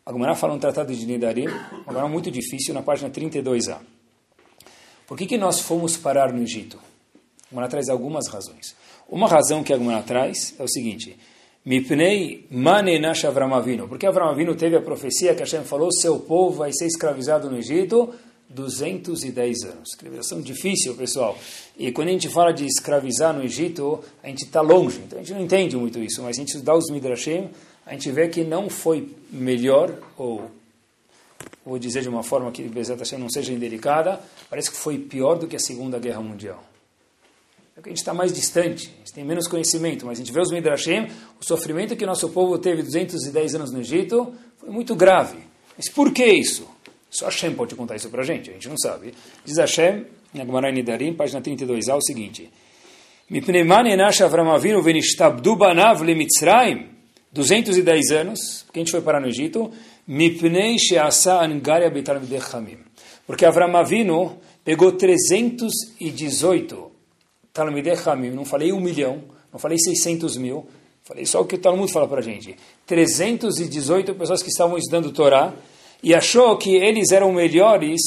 A Gumara fala um tratado de Nidarim, agora muito difícil, na página 32a. Por que, que nós fomos parar no Egito? A Gumara traz algumas razões. Uma razão que a Gumara traz é o seguinte Mipnei manenash Avramavino. Porque Avramavino teve a profecia que Hashem falou: seu povo vai ser escravizado no Egito 210 anos. Escravização difícil, pessoal. E quando a gente fala de escravizar no Egito, a gente está longe. Então a gente não entende muito isso. Mas a gente dá os Midrashim, a gente vê que não foi melhor, ou vou dizer de uma forma que Hashem não seja indelicada, parece que foi pior do que a Segunda Guerra Mundial. É que a gente está mais distante, a gente tem menos conhecimento, mas a gente vê os Midrashim, o sofrimento que nosso povo teve 210 anos no Egito foi muito grave. Mas por que isso? Só Hashem pode contar isso para a gente, a gente não sabe. Diz Hashem, em Agmarai Nidarim, página 32a, o seguinte: banav lemitzraim 210 anos, porque a gente foi parar no Egito, porque Avram Avinu pegou 318 Talmidei Hamim, não falei um milhão, não falei 600 mil, falei só o que o Talmud fala para a gente. 318 pessoas que estavam estudando Torá e achou que eles eram melhores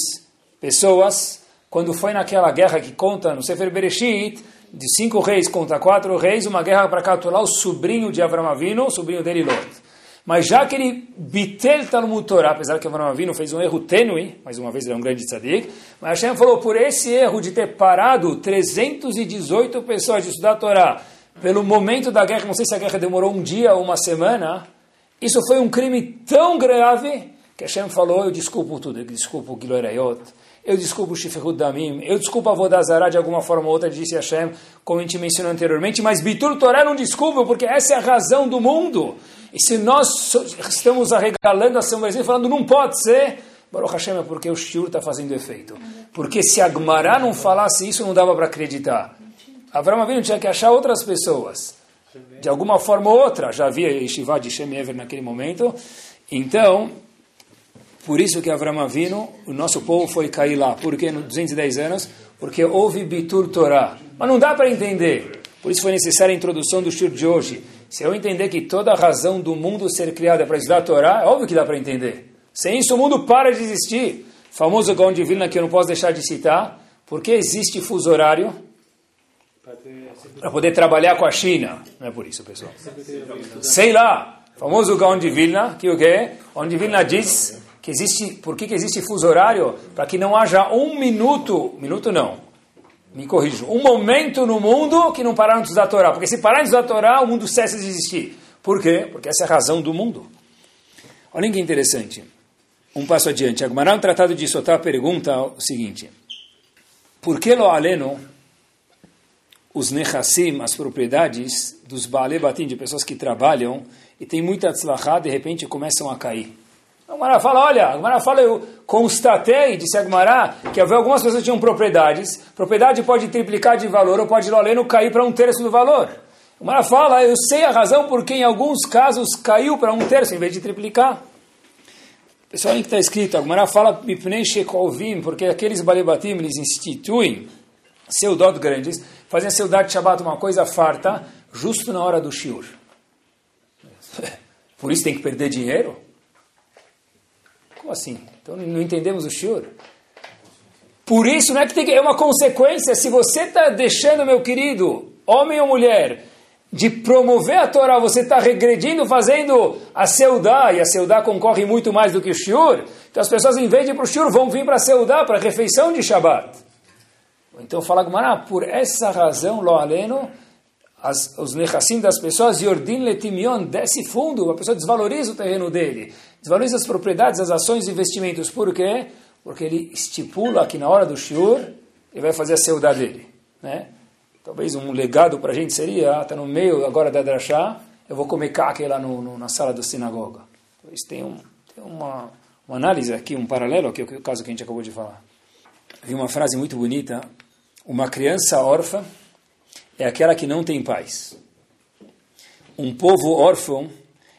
pessoas quando foi naquela guerra que conta no Sefer Bereshit, de cinco reis contra quatro reis, uma guerra para capturar o sobrinho de Avram Avinu, o sobrinho dele Lot. Mas já que ele bitel Talmud Torah, apesar que Avram Avinu fez um erro tênue, mais uma vez ele é um grande tzadik, mas Hashem falou, por esse erro de ter parado 318 pessoas de estudar a Torá, pelo momento da guerra, não sei se a guerra demorou um dia ou uma semana, isso foi um crime tão grave que Hashem falou, eu desculpo tudo, eu desculpo o Giloerayot, eu desculpo o Shiferud Damim, eu desculpo a Vodazara de alguma forma ou outra, disse Hashem, como a gente mencionou anteriormente, mas Bitur Torá não desculpa, porque essa é a razão do mundo. E se nós estamos arregalando a São Brasil falando não pode ser, Baruch Hashem é porque o shiur está fazendo efeito. Porque se a Gemara não falasse isso, não dava para acreditar. Avram Avinu tinha que achar outras pessoas. De alguma forma ou outra, já havia Yeshiva de Shem Ever naquele momento. Então, por isso que Avram Avinu, o nosso povo foi cair lá. Por que? Nos 210 anos? Porque houve Bitur Torah. Mas não dá para entender. Por isso foi necessária a introdução do shur de hoje. Se eu entender que toda a razão do mundo ser criada é para estudar a Torá, é óbvio que dá para entender. Sem isso o mundo para de existir. O famoso Gaon de Vilna que eu não posso deixar de citar. Por que existe fuso horário? Para poder trabalhar com a China. Não é por isso, pessoal. Sei lá. O famoso Gaon de Vilna, que o quê? Onde Vilna diz que existe, por que, que existe fuso horário? Para que não haja um minuto, minuto não, me corrijo, um momento no mundo que não pararam de estudar Torá. Porque se parar de estudar Torá, o mundo cessa de existir. Por quê? Porque essa é a razão do mundo. Olha que interessante. Um passo adiante. Agmará, no Tratado de Sotá, pergunta o seguinte. Por que lo aleno, os nechassim, as propriedades dos Baale Batim, de pessoas que trabalham e tem muita tzlachá, de repente começam a cair? Agmará fala, olha, Agmará fala, eu constatei, disse Agmará, que havia algumas pessoas que tinham propriedades, propriedade pode triplicar de valor ou pode, Loleno, cair para um terço do valor. Agmará fala, eu sei a razão por que em alguns casos caiu para um terço em vez de triplicar. Pessoal, que está escrito, Agmará fala, Mipnei Shekovim, porque aqueles Balebatim, eles instituem seudot grandes, fazem a seudat Shabbat uma coisa farta, justo na hora do shiur. Por isso tem que perder dinheiro? Como assim? Então não entendemos o shiur. Por isso não é que tem que, é uma consequência. Se você está deixando, meu querido, homem ou mulher, de promover a Torá, você está regredindo, fazendo a Seudá, e a Seudá concorre muito mais do que o Shiur, então as pessoas, em vez de ir para o Shiur, vão vir para a Seudá, para a refeição de Shabbat. Então fala Gmará, por essa razão, lo aleno, as, os nechassim das pessoas, Yordin letimion, desce fundo, a pessoa desvaloriza o terreno dele, desvaloriza as propriedades, as ações e investimentos. Por quê? Porque ele estipula que na hora do shiur, ele vai fazer a seudá dele. Né? Talvez um legado para a gente seria, está no meio agora da drachá, eu vou comer kake lá no, no, na sala da sinagoga. Talvez tenha um, uma, uma análise aqui, um paralelo aqui, o caso que a gente acabou de falar. Vi uma frase muito bonita, uma criança órfã, é aquela que não tem pais. Um povo órfão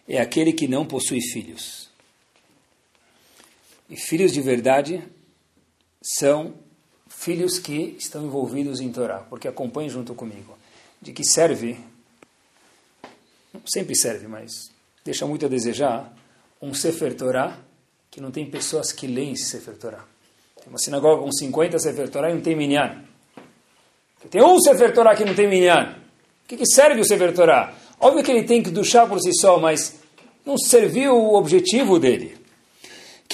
é aquele que não possui filhos. E filhos de verdade são filhos que estão envolvidos em Torá, porque acompanham junto comigo. De que serve, sempre serve, mas deixa muito a desejar, um Sefer Torá que não tem pessoas que leem esse Sefer Torá. Tem uma sinagoga com 50 Sefer Torá e não tem minyan. Tem um Sefer Torah que não tem minyan. O que, que serve o Sefer Torah? Óbvio que ele tem que duchar por si só, mas não serviu o objetivo dele.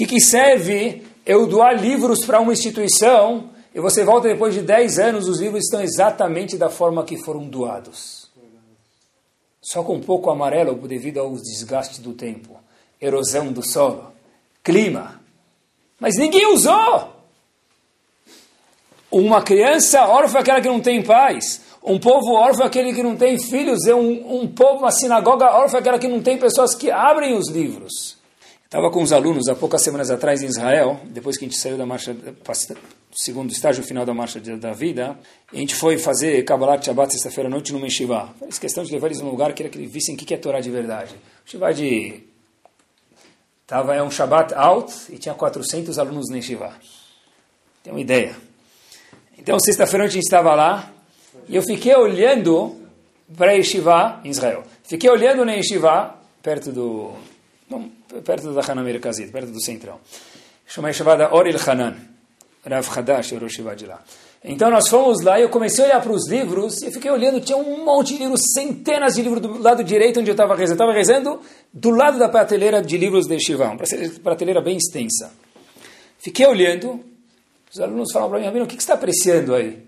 Que, que serve eu doar livros para uma instituição e você volta depois de 10 anos, os livros estão exatamente da forma que foram doados. Só com um pouco amarelo devido ao desgaste do tempo, erosão do solo, clima. Mas ninguém usou! Uma criança órfã é aquela que não tem pais. Um povo órfão é aquele que não tem filhos. É um, um povo, uma sinagoga órfã é aquela que não tem pessoas que abrem os livros. Estava com os alunos há poucas semanas atrás em Israel, depois que a gente saiu da marcha, segundo estágio final da marcha da vida, a gente foi fazer Kabbalah Shabbat sexta-feira à noite no Meshivá. Fiz questão de levar eles num lugar que, que eles vissem o que é Torá de verdade. Meshivá de... Tava, é um Shabbat out e tinha 400 alunos no Meshivá. Tem uma ideia. Então, sexta-feira a gente estava lá e eu fiquei olhando para a em Israel. Fiquei olhando na Yeshiva, perto do, não, perto da Hanam Merkazit, perto do centrão. Chama a Yeshiva da Oril Hanan. Rav Hadash, Yeshiva de lá. Então nós fomos lá e eu comecei a olhar para os livros e eu fiquei olhando, tinha um monte de livros, centenas de livros do lado direito onde eu estava rezando. Estava rezando do lado da prateleira de livros de uma prateleira bem extensa. Fiquei olhando, os alunos falam para mim, Rabino, o que, que você está apreciando aí?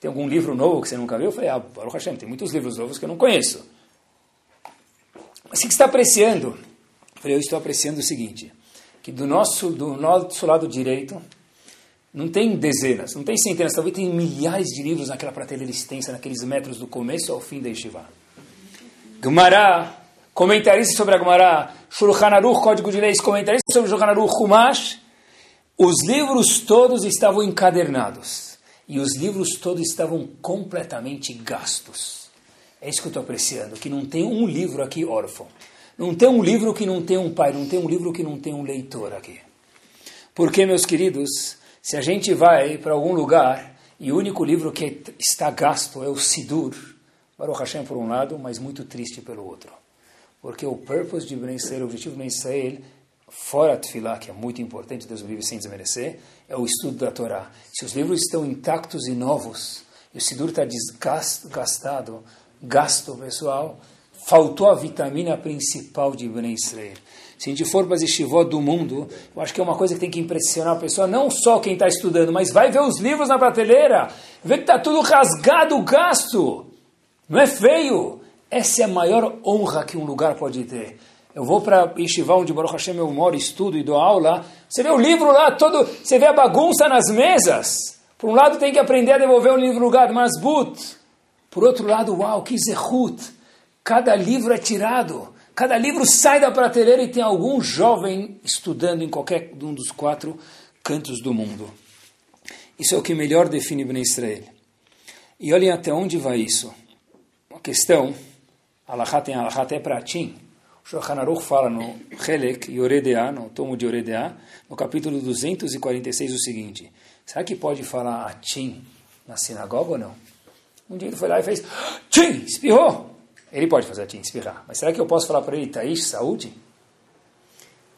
Tem algum livro novo que você nunca viu? Eu falei, ah, Baruch Hashem, tem muitos livros novos que eu não conheço. Mas o que você está apreciando? Eu estou apreciando o seguinte, que do nosso, do nosso lado direito, não tem dezenas, não tem centenas, talvez tem milhares de livros naquela prateleira extensa, naqueles metros do começo ao fim da Yeshiva. Gemara, comentarista sobre a Gemara, Shulchan Aruch, Código de Leis, comentarista sobre Shulchan Aruch, Humash, Os livros todos estavam encadernados e os livros todos estavam completamente gastos. É isso que eu estou apreciando, que não tem um livro aqui órfão. Não tem um livro que não tem um pai, não tem um livro que não tem um leitor aqui. Porque, meus queridos, se a gente vai para algum lugar e o único livro que está gasto é o Sidur, Baruch Hashem por um lado, mas muito triste pelo outro. Porque o purpose de Ben Israel, o objetivo de Ben Israel, fora Tfilah, que é muito importante, Deus vive sem desmerecer, é o estudo da Torá. Se os livros estão intactos e novos, e o Sidur está desgastado, gasto pessoal, faltou a vitamina principal de Ben Israel. Se a gente for para as yeshivot do mundo, eu acho que é uma coisa que tem que impressionar a pessoa, não só quem está estudando, mas vai ver os livros na prateleira, vê que está tudo rasgado, gasto. Não é feio. Essa é a maior honra que um lugar pode ter. Eu vou para Yeshiva, onde Baruch Hashem eu moro, estudo e dou aula. Você vê o livro lá todo, você vê a bagunça nas mesas. Por um lado tem que aprender a devolver o livro lugar, mas but. Por outro lado, uau, que zehut. Cada livro é tirado. Cada livro sai da prateleira e tem algum jovem estudando em qualquer um dos quatro cantos do mundo. Isso é o que melhor define Ben Israel. E olhem até onde vai isso. Uma questão, Alahá tem Alahá até para Atim. O Shulchan fala no Helek Yoredea, no tomo de Yoredea, no capítulo 246, o seguinte. Será que pode falar Atim na sinagoga ou não? Um dia ele foi lá e fez Tim, espirrou. Ele pode fazer Tim, espirrar. Mas será que eu posso falar para ele, Taish, saúde?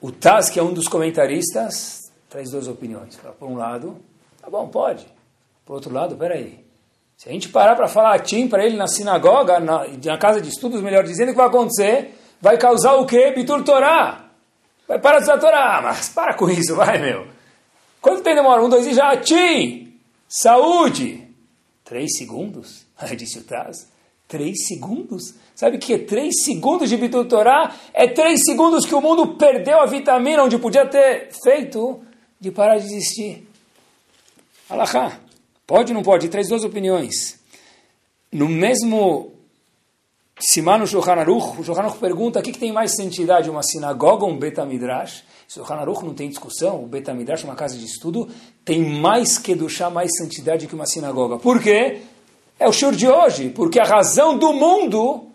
O Taz, que é um dos comentaristas, traz duas opiniões. Por um lado, tá bom, pode. Por outro lado, peraí. Se a gente parar para falar Tim para ele na sinagoga, na, na, casa de estudos, melhor dizendo, o que vai acontecer? Vai causar o quê? Bitur Torá. Vai parar de estudar Torá. Mas para com isso, vai, meu. Quanto tempo demora? Um, dois e já. Tim, saúde. Três segundos? Aí disse o Taz. Três segundos? Sabe o que é três segundos de Bitur Torá? É três segundos que o mundo perdeu a vitamina onde podia ter feito de parar de existir. Alahá. Pode ou não pode? Traz duas opiniões. No mesmo Simano no Shulchan Aruch, o Shulchan Aruch pergunta o que, que tem mais santidade, uma sinagoga ou um Betamidrash? O Shulchan Aruch não tem discussão, o Betamidrash, uma casa de estudo, tem mais que duchar, mais santidade que uma sinagoga. Por quê? É o shur de hoje, porque a razão do mundo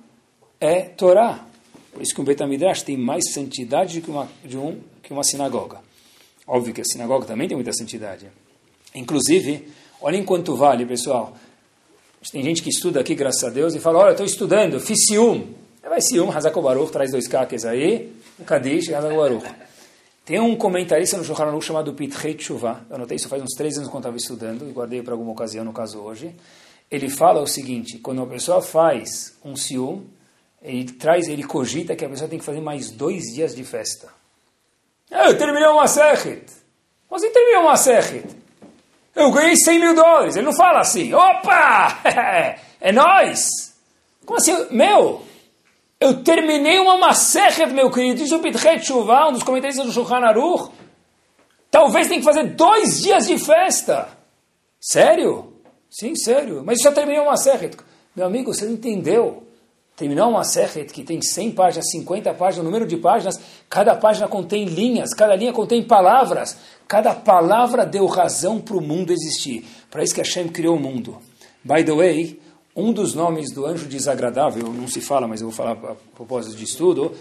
é Torá. Por isso que um Betamidrash tem mais santidade que uma, de um, que uma sinagoga. Óbvio que a sinagoga também tem muita santidade. Inclusive, olhem quanto vale, pessoal. Tem gente que estuda aqui, graças a Deus, e fala, olha, estou estudando, fiz Sium. Vai Sium, Hazako Baruch, traz dois caques aí, Kadish, Hazako Baruch. Tem um comentarista no Shulchan Aruch chamado Pitrei Tshuva. Eu anotei isso faz uns três anos quando estava estudando, e guardei para alguma ocasião, no caso hoje. Ele fala o seguinte, quando uma pessoa faz um Sium, ele traz, ele cogita que a pessoa tem que fazer mais dois dias de festa. Eu terminei uma Sechet. Você terminou uma Sechet. Eu ganhei 100 mil dólares. Ele não fala assim, opa, é nós. Como assim? Meu, eu terminei uma Masechet, meu querido. É o Pitchet Shuvah, um dos comentaristas do Shulchan Aruch. Talvez tenha que fazer dois dias de festa. Sério? Sim, sério. Mas já terminei uma Masechet. Meu amigo, você não entendeu. Terminar uma Sechet que tem 100 páginas, 50 páginas, número de páginas, cada página contém linhas, cada linha contém palavras. Cada palavra deu razão para o mundo existir. Para isso que Hashem criou o mundo. By the way, um dos nomes do anjo desagradável, não se fala, mas eu vou falar a propósito de estudo,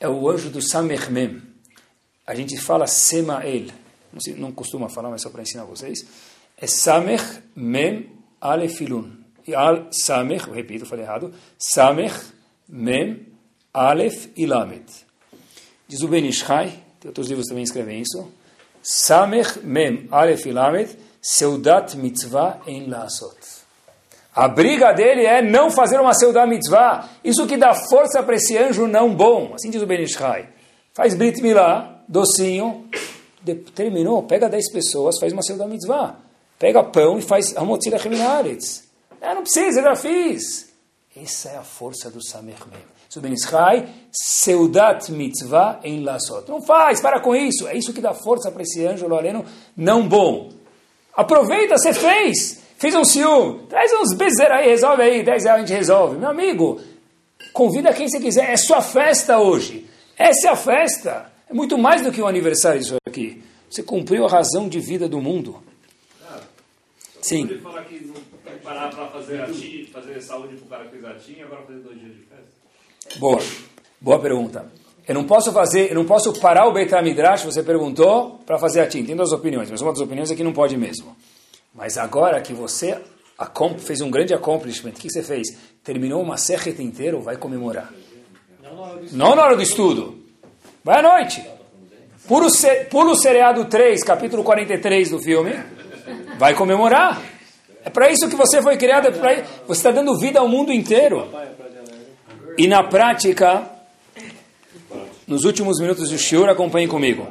é o anjo do Samermem. A gente fala Semael. Não, se, não costuma falar, mas só para ensinar vocês. É Samer Mem Alefilun. Al Samech, eu repito, falei errado, Samech Mem Alef Ilamet. Diz o Ben tem outros livros também escrevem isso, Samech Mem Alef Ilamet, Seudat Mitzvah em Lasot. A briga dele é não fazer uma Seudat Mitzvah, isso que dá força para esse anjo não bom, assim diz o Ben Ishai. Faz Brit Milá, docinho, terminou, pega 10 pessoas, faz uma Seudat Mitzvah. Pega pão e faz Hamotzila Cheminaretz. Ah, não precisa, eu já fiz. Essa é a força do Samer Mem. Suben Israel, Seudat Mitzvah em Lasot. Não faz, para com isso. É isso que dá força para esse anjo loreno não bom. Aproveita, você fez. Fez um ciúme. Traz uns bezer aí, resolve aí. 10 reais a gente resolve. Meu amigo, convida quem você quiser. É sua festa hoje. Essa é a festa. É muito mais do que um aniversário isso aqui. Você cumpriu a razão de vida do mundo. Sim. Ele fala que não parar para fazer, fazer saúde para o cara que fez atim, agora fazer dois dias de festa. Boa. Boa pergunta. Eu não posso fazer, eu não posso parar o Beit HaMidrash, você perguntou, para fazer atim. Tem duas opiniões, mas uma das opiniões é que não pode mesmo. Mas agora que você fez um grande accomplishment, o que você fez? Terminou uma serreta inteira, vai comemorar. Não na hora do estudo. Vai à noite. Pula o, pula o seriado 3, capítulo 43 do filme. Vai comemorar. É para isso que você foi criado. É você está dando vida ao mundo inteiro. E na prática, nos últimos minutos do shiur, acompanhem comigo.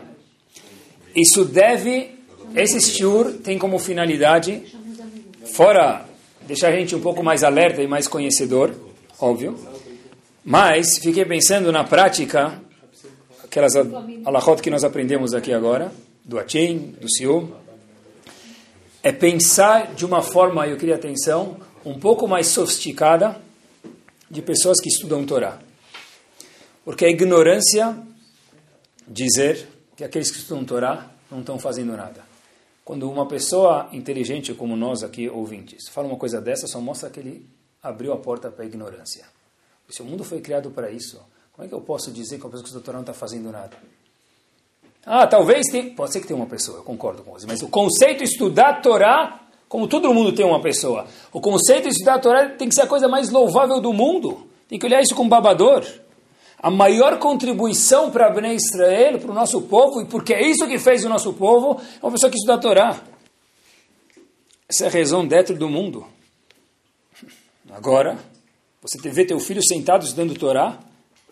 Isso deve, esse shiur tem como finalidade, fora deixar a gente um pouco mais alerta e mais conhecedor, óbvio, mas fiquei pensando na prática, aquelas alahot que nós aprendemos aqui agora, do Atim, do Siu, é pensar de uma forma, eu queria atenção, um pouco mais sofisticada de pessoas que estudam Torá. Porque a ignorância dizer que aqueles que estudam Torá não estão fazendo nada. Quando uma pessoa inteligente como nós aqui, ouvintes, fala uma coisa dessa, só mostra que ele abriu a porta para a ignorância. Se o mundo foi criado para isso, como é que eu posso dizer que uma pessoa que estuda Torá não está fazendo nada? Ah, talvez tem, pode ser que tenha uma pessoa, eu concordo com você, mas o conceito estudar Torá, como todo mundo tem uma pessoa, o conceito estudar Torá tem que ser a coisa mais louvável do mundo. Tem que olhar isso com babador. A maior contribuição para Bnei Israel, para o nosso povo, e porque é isso que fez o nosso povo, é uma pessoa que estuda a Torá. Essa é a razão dentro do mundo. Agora, você vê teu filho sentado estudando Torá,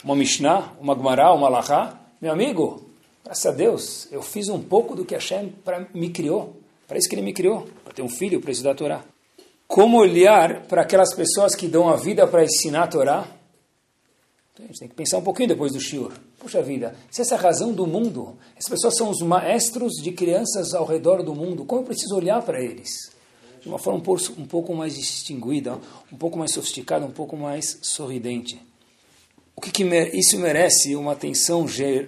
uma Mishnah, uma Gemara, uma Lahá, meu amigo, graças a Deus, eu fiz um pouco do que Hashem pra, me criou, para isso que ele me criou, para ter um filho, para estudar Torá. Como olhar para aquelas pessoas que dão a vida para ensinar a Torá? A gente tem que pensar um pouquinho depois do shiur. Puxa vida, se essa é a razão do mundo, essas pessoas são os maestros de crianças ao redor do mundo, como eu preciso olhar para eles? De uma forma um pouco mais distinguida, um pouco mais sofisticada, um pouco mais sorridente. O que, que isso merece uma atenção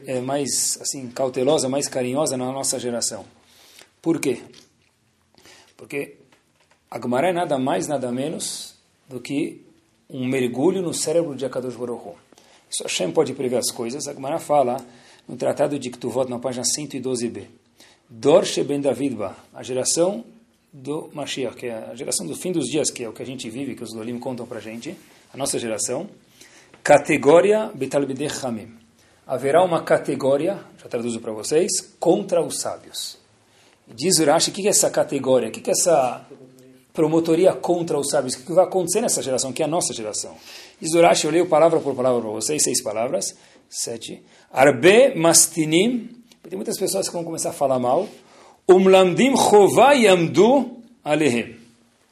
é, mais assim cautelosa, mais carinhosa na nossa geração? Por quê? Porque a Gemara é nada mais, nada menos do que um mergulho no cérebro de Akadosh Baruch. Isso Hashem pode prever as coisas. A Gemara fala no Tratado de Ktuvot, na página 112b. Dor Sheben Davidba, a geração do Mashiach, que é a geração do fim dos dias, que é o que a gente vive, que os Lolim contam para gente, a nossa geração. Categoria Betalbideh Hamim. Haverá uma categoria, já traduzo para vocês, contra os sábios. Diz Urashi, o que é essa categoria? O que é essa promotoria contra os sábios? O que vai acontecer nessa geração, que é a nossa geração? Diz Urashi, eu leio palavra por palavra para vocês, seis palavras, sete. Arbe mastinim, tem muitas pessoas que vão começar a falar mal. Umlamdim chová yamdu alehem.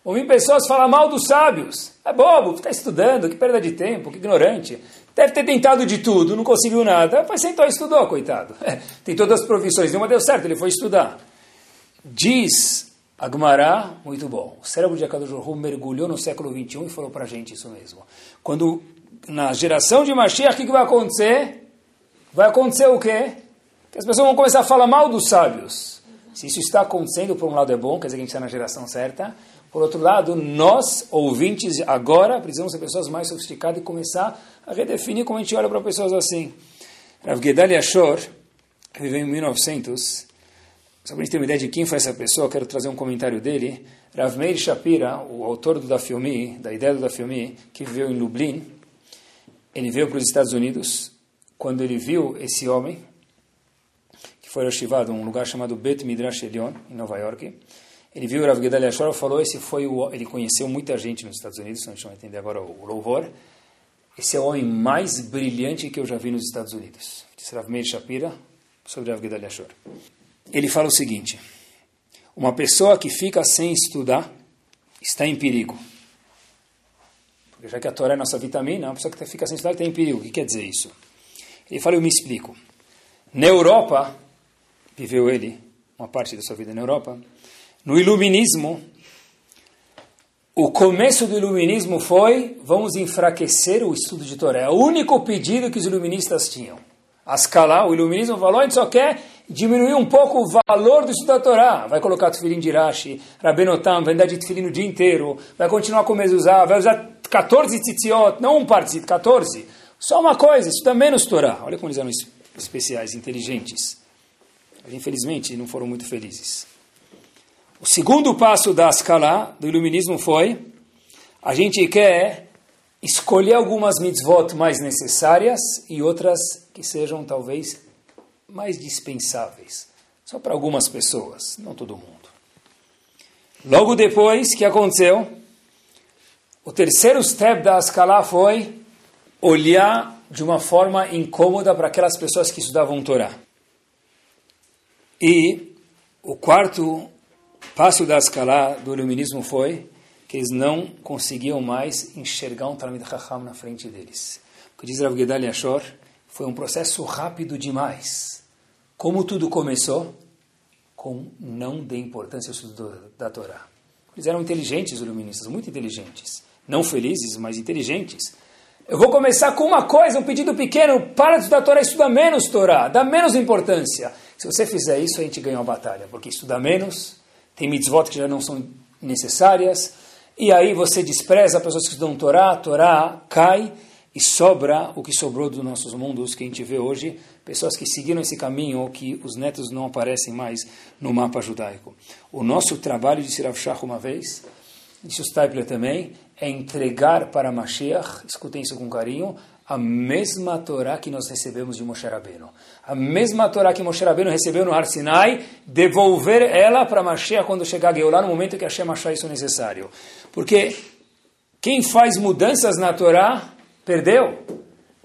Ouvir pessoas falar mal dos sábios. É bobo, está estudando, que perda de tempo, que ignorante. Deve ter tentado de tudo, não conseguiu nada. Mas sentou e estudou, coitado. É, tem todas as profissões, nenhuma deu certo, ele foi estudar. Diz Agmará, muito bom. O cérebro de Akadosh mergulhou no século XXI e falou para a gente isso mesmo. Quando na geração de Mashiach, o que, que vai acontecer? Vai acontecer o quê? Que as pessoas vão começar a falar mal dos sábios. Se isso está acontecendo, por um lado é bom, quer dizer que a gente está na geração certa. Por outro lado, nós, ouvintes, agora precisamos ser pessoas mais sofisticadas e começar a redefinir como a gente olha para pessoas assim. Rav Gedali Ashor, que viveu em 1900, só para a gente ter uma ideia de quem foi essa pessoa, quero trazer um comentário dele. Rav Meir Shapira, o autor do Dafyomi, da ideia do Dafyomi, que viveu em Lublin, ele veio para os Estados Unidos. Quando ele viu esse homem, que foi archivado um lugar chamado Bet Midrash Elion, em Nova York, ele viu o Rav Gedalia e falou, esse foi o, ele conheceu muita gente nos Estados Unidos, a gente vai entender agora o, louvor. Esse é o homem mais brilhante que eu já vi nos Estados Unidos. Disse Rav Meir Shapira sobre Rav Gedalia ele fala o seguinte: uma pessoa que fica sem estudar está em perigo. Porque já que a Torá é nossa vitamina, uma pessoa que fica sem estudar está em perigo. O que quer dizer isso? Ele fala, eu me explico. Na Europa, viveu ele uma parte da sua vida na Europa, no iluminismo, o começo do iluminismo foi vamos enfraquecer o estudo de Torá. É o único pedido que os iluministas tinham. Ascalá, o iluminismo falou, a gente só quer diminuir um pouco o valor do estudo da Torá. Vai colocar tefilim de Rashi, Rabenotam, vai andar de tefilim o dia inteiro, vai continuar com mezuzá, vai usar 14 tzitziot, não um par de 14. Só uma coisa, estuda menos Torá. Olha como eles eram especiais, inteligentes. Mas infelizmente não foram muito felizes. O segundo passo da escala do iluminismo foi a gente quer escolher algumas mitzvot mais necessárias e outras que sejam talvez mais dispensáveis. Só para algumas pessoas, não todo mundo. Logo depois, que aconteceu? O terceiro step da escala foi olhar de uma forma incômoda para aquelas pessoas que estudavam Torá. E o quarto passo da escala do iluminismo foi que eles não conseguiam mais enxergar um Talmud Chacham na frente deles. O que diz Rav Gedali Ashor foi um processo rápido demais. Como tudo começou? Com não dê importância ao estudo da Torá. Eles eram inteligentes, os iluministas, muito inteligentes. Não felizes, mas inteligentes. Eu vou começar com uma coisa, um pedido pequeno. Para de estudar Torá, estuda menos Torá. Dá menos importância. Se você fizer isso, a gente ganha uma batalha. Porque estuda menos, tem mitzvot que já não são necessárias, e aí você despreza pessoas que estudam Torá, Torá cai e sobra o que sobrou dos nossos mundos que a gente vê hoje, pessoas que seguiram esse caminho ou que os netos não aparecem mais no mapa judaico. O nosso trabalho, disse Rav Shach uma vez, disse o Stapler também, é entregar para Mashiach, escutem isso com carinho, a mesma Torá que nós recebemos de Moshe Rabbeinu. A mesma Torá que Moshe Rabbeinu recebeu no Har Sinai, devolver ela para Mashiach quando chegar a Geulah, no momento que Hashem achar isso necessário. Porque quem faz mudanças na Torá, perdeu.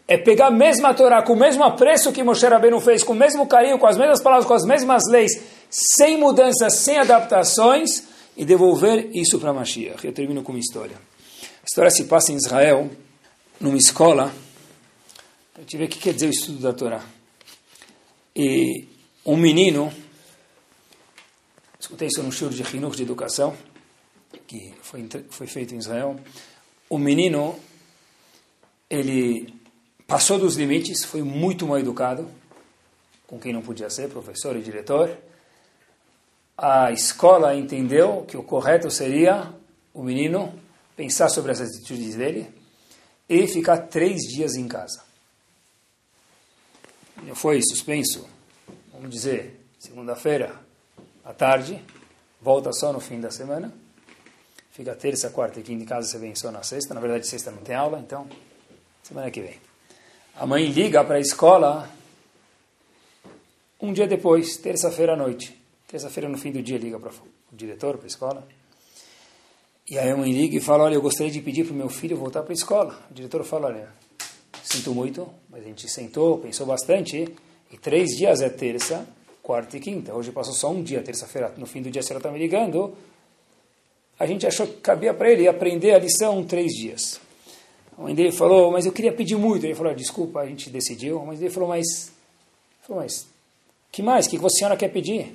É pegar a mesma Torá, com o mesmo apreço que Moshe Rabbeinu fez, com o mesmo carinho, com as mesmas palavras, com as mesmas leis, sem mudanças, sem adaptações, e devolver isso para Mashiach. Eu termino com uma história. A história se passa em Israel, numa escola, gente vê o que quer dizer o estudo da Torá. E um menino, escutei isso no show de Hinur de educação, que foi, foi feito em Israel. O menino, ele passou dos limites, foi muito mal educado, com quem não podia ser, professor e diretor. A escola entendeu que o correto seria o menino pensar sobre as atitudes dele e ficar três dias em casa foi suspenso, vamos dizer, segunda-feira à tarde, volta só no fim da semana, fica terça, quarta e quinta em casa, você vem só na sexta, na verdade sexta não tem aula, então semana que vem. A mãe liga para a escola um dia depois, terça-feira à noite. Terça-feira no fim do dia liga para o diretor, para a escola. E aí a mãe liga e fala, olha, eu gostaria de pedir para o meu filho voltar para a escola. O diretor fala, olha, sinto muito, mas a gente sentou, pensou bastante, e três dias é terça, quarta e quinta. Hoje passou só um dia, terça-feira, no fim do dia a senhora está me ligando. A gente achou que cabia para ele aprender a lição três dias. A mãe dele falou, mas eu queria pedir muito. Ele falou, desculpa, a gente decidiu. A mãe dele falou, mas, falou, mas que mais? O que a senhora quer pedir?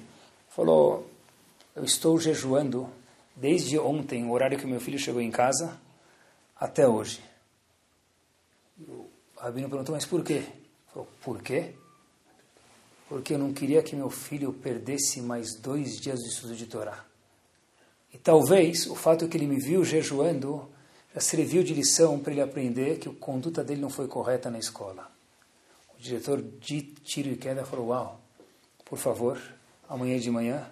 Falou, eu estou jejuando desde ontem, o horário que meu filho chegou em casa, até hoje. O Rabino perguntou, mas por quê? Falou, por quê? Porque eu não queria que meu filho perdesse mais dois dias de estudo de Torá. E talvez o fato que ele me viu jejuando já serviu de lição para ele aprender que a conduta dele não foi correta na escola. O diretor de tiro e queda falou, uau, por favor, amanhã de manhã,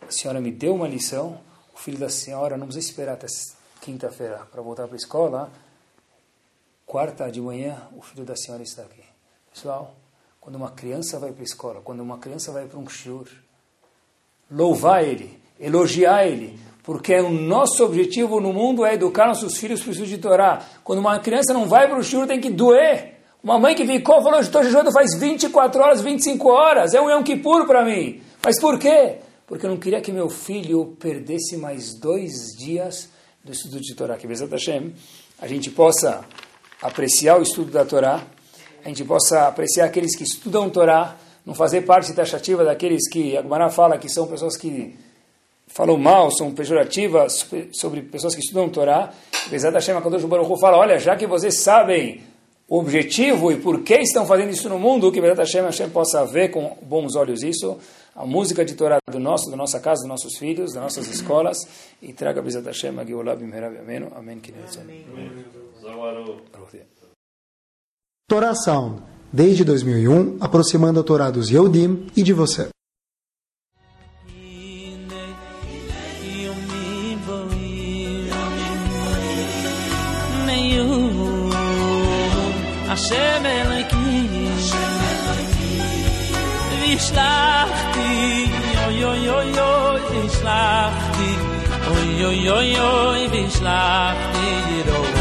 a senhora me deu uma lição, o filho da senhora não precisa esperar até quinta-feira para voltar para a escola, quarta de manhã, o filho da senhora está aqui. Pessoal, quando uma criança vai para a escola, quando uma criança vai para um shiur, louvar ele, elogiar ele, porque o nosso objetivo no mundo é educar nossos filhos para o estudo de Torá. Quando uma criança não vai para o shiur, tem que doer. Uma mãe que ficou falou, estou jejuando faz 24 horas, 25 horas, é um Yom Kippur para mim. Mas por quê? Porque eu não queria que meu filho perdesse mais dois dias do estudo de Torá. Que Bezat Hashem, a gente possa apreciar o estudo da Torá, a gente possa apreciar aqueles que estudam Torá, não fazer parte taxativa daqueles que a Gemara fala que são pessoas que falam mal, são pejorativas sobre pessoas que estudam Torá. Apesar da Shema Kadosh Baruch fala, olha, já que vocês sabem o objetivo e por que estão fazendo isso no mundo, que Bezat Hashem, Hashem possa ver com bons olhos isso, a música de Torá do nosso, da nossa casa, dos nossos filhos, das nossas escolas, e traga Bezat Hashem, Agiolá, Bimhera, Amém, Amém, Torá Sound, desde 2001, aproximando a Torá dos Yehudim e de você. Hashem Eloki Vishlachti Oy oy oy oy Vishlachti Oy oy oy oy Vishlachti Yiro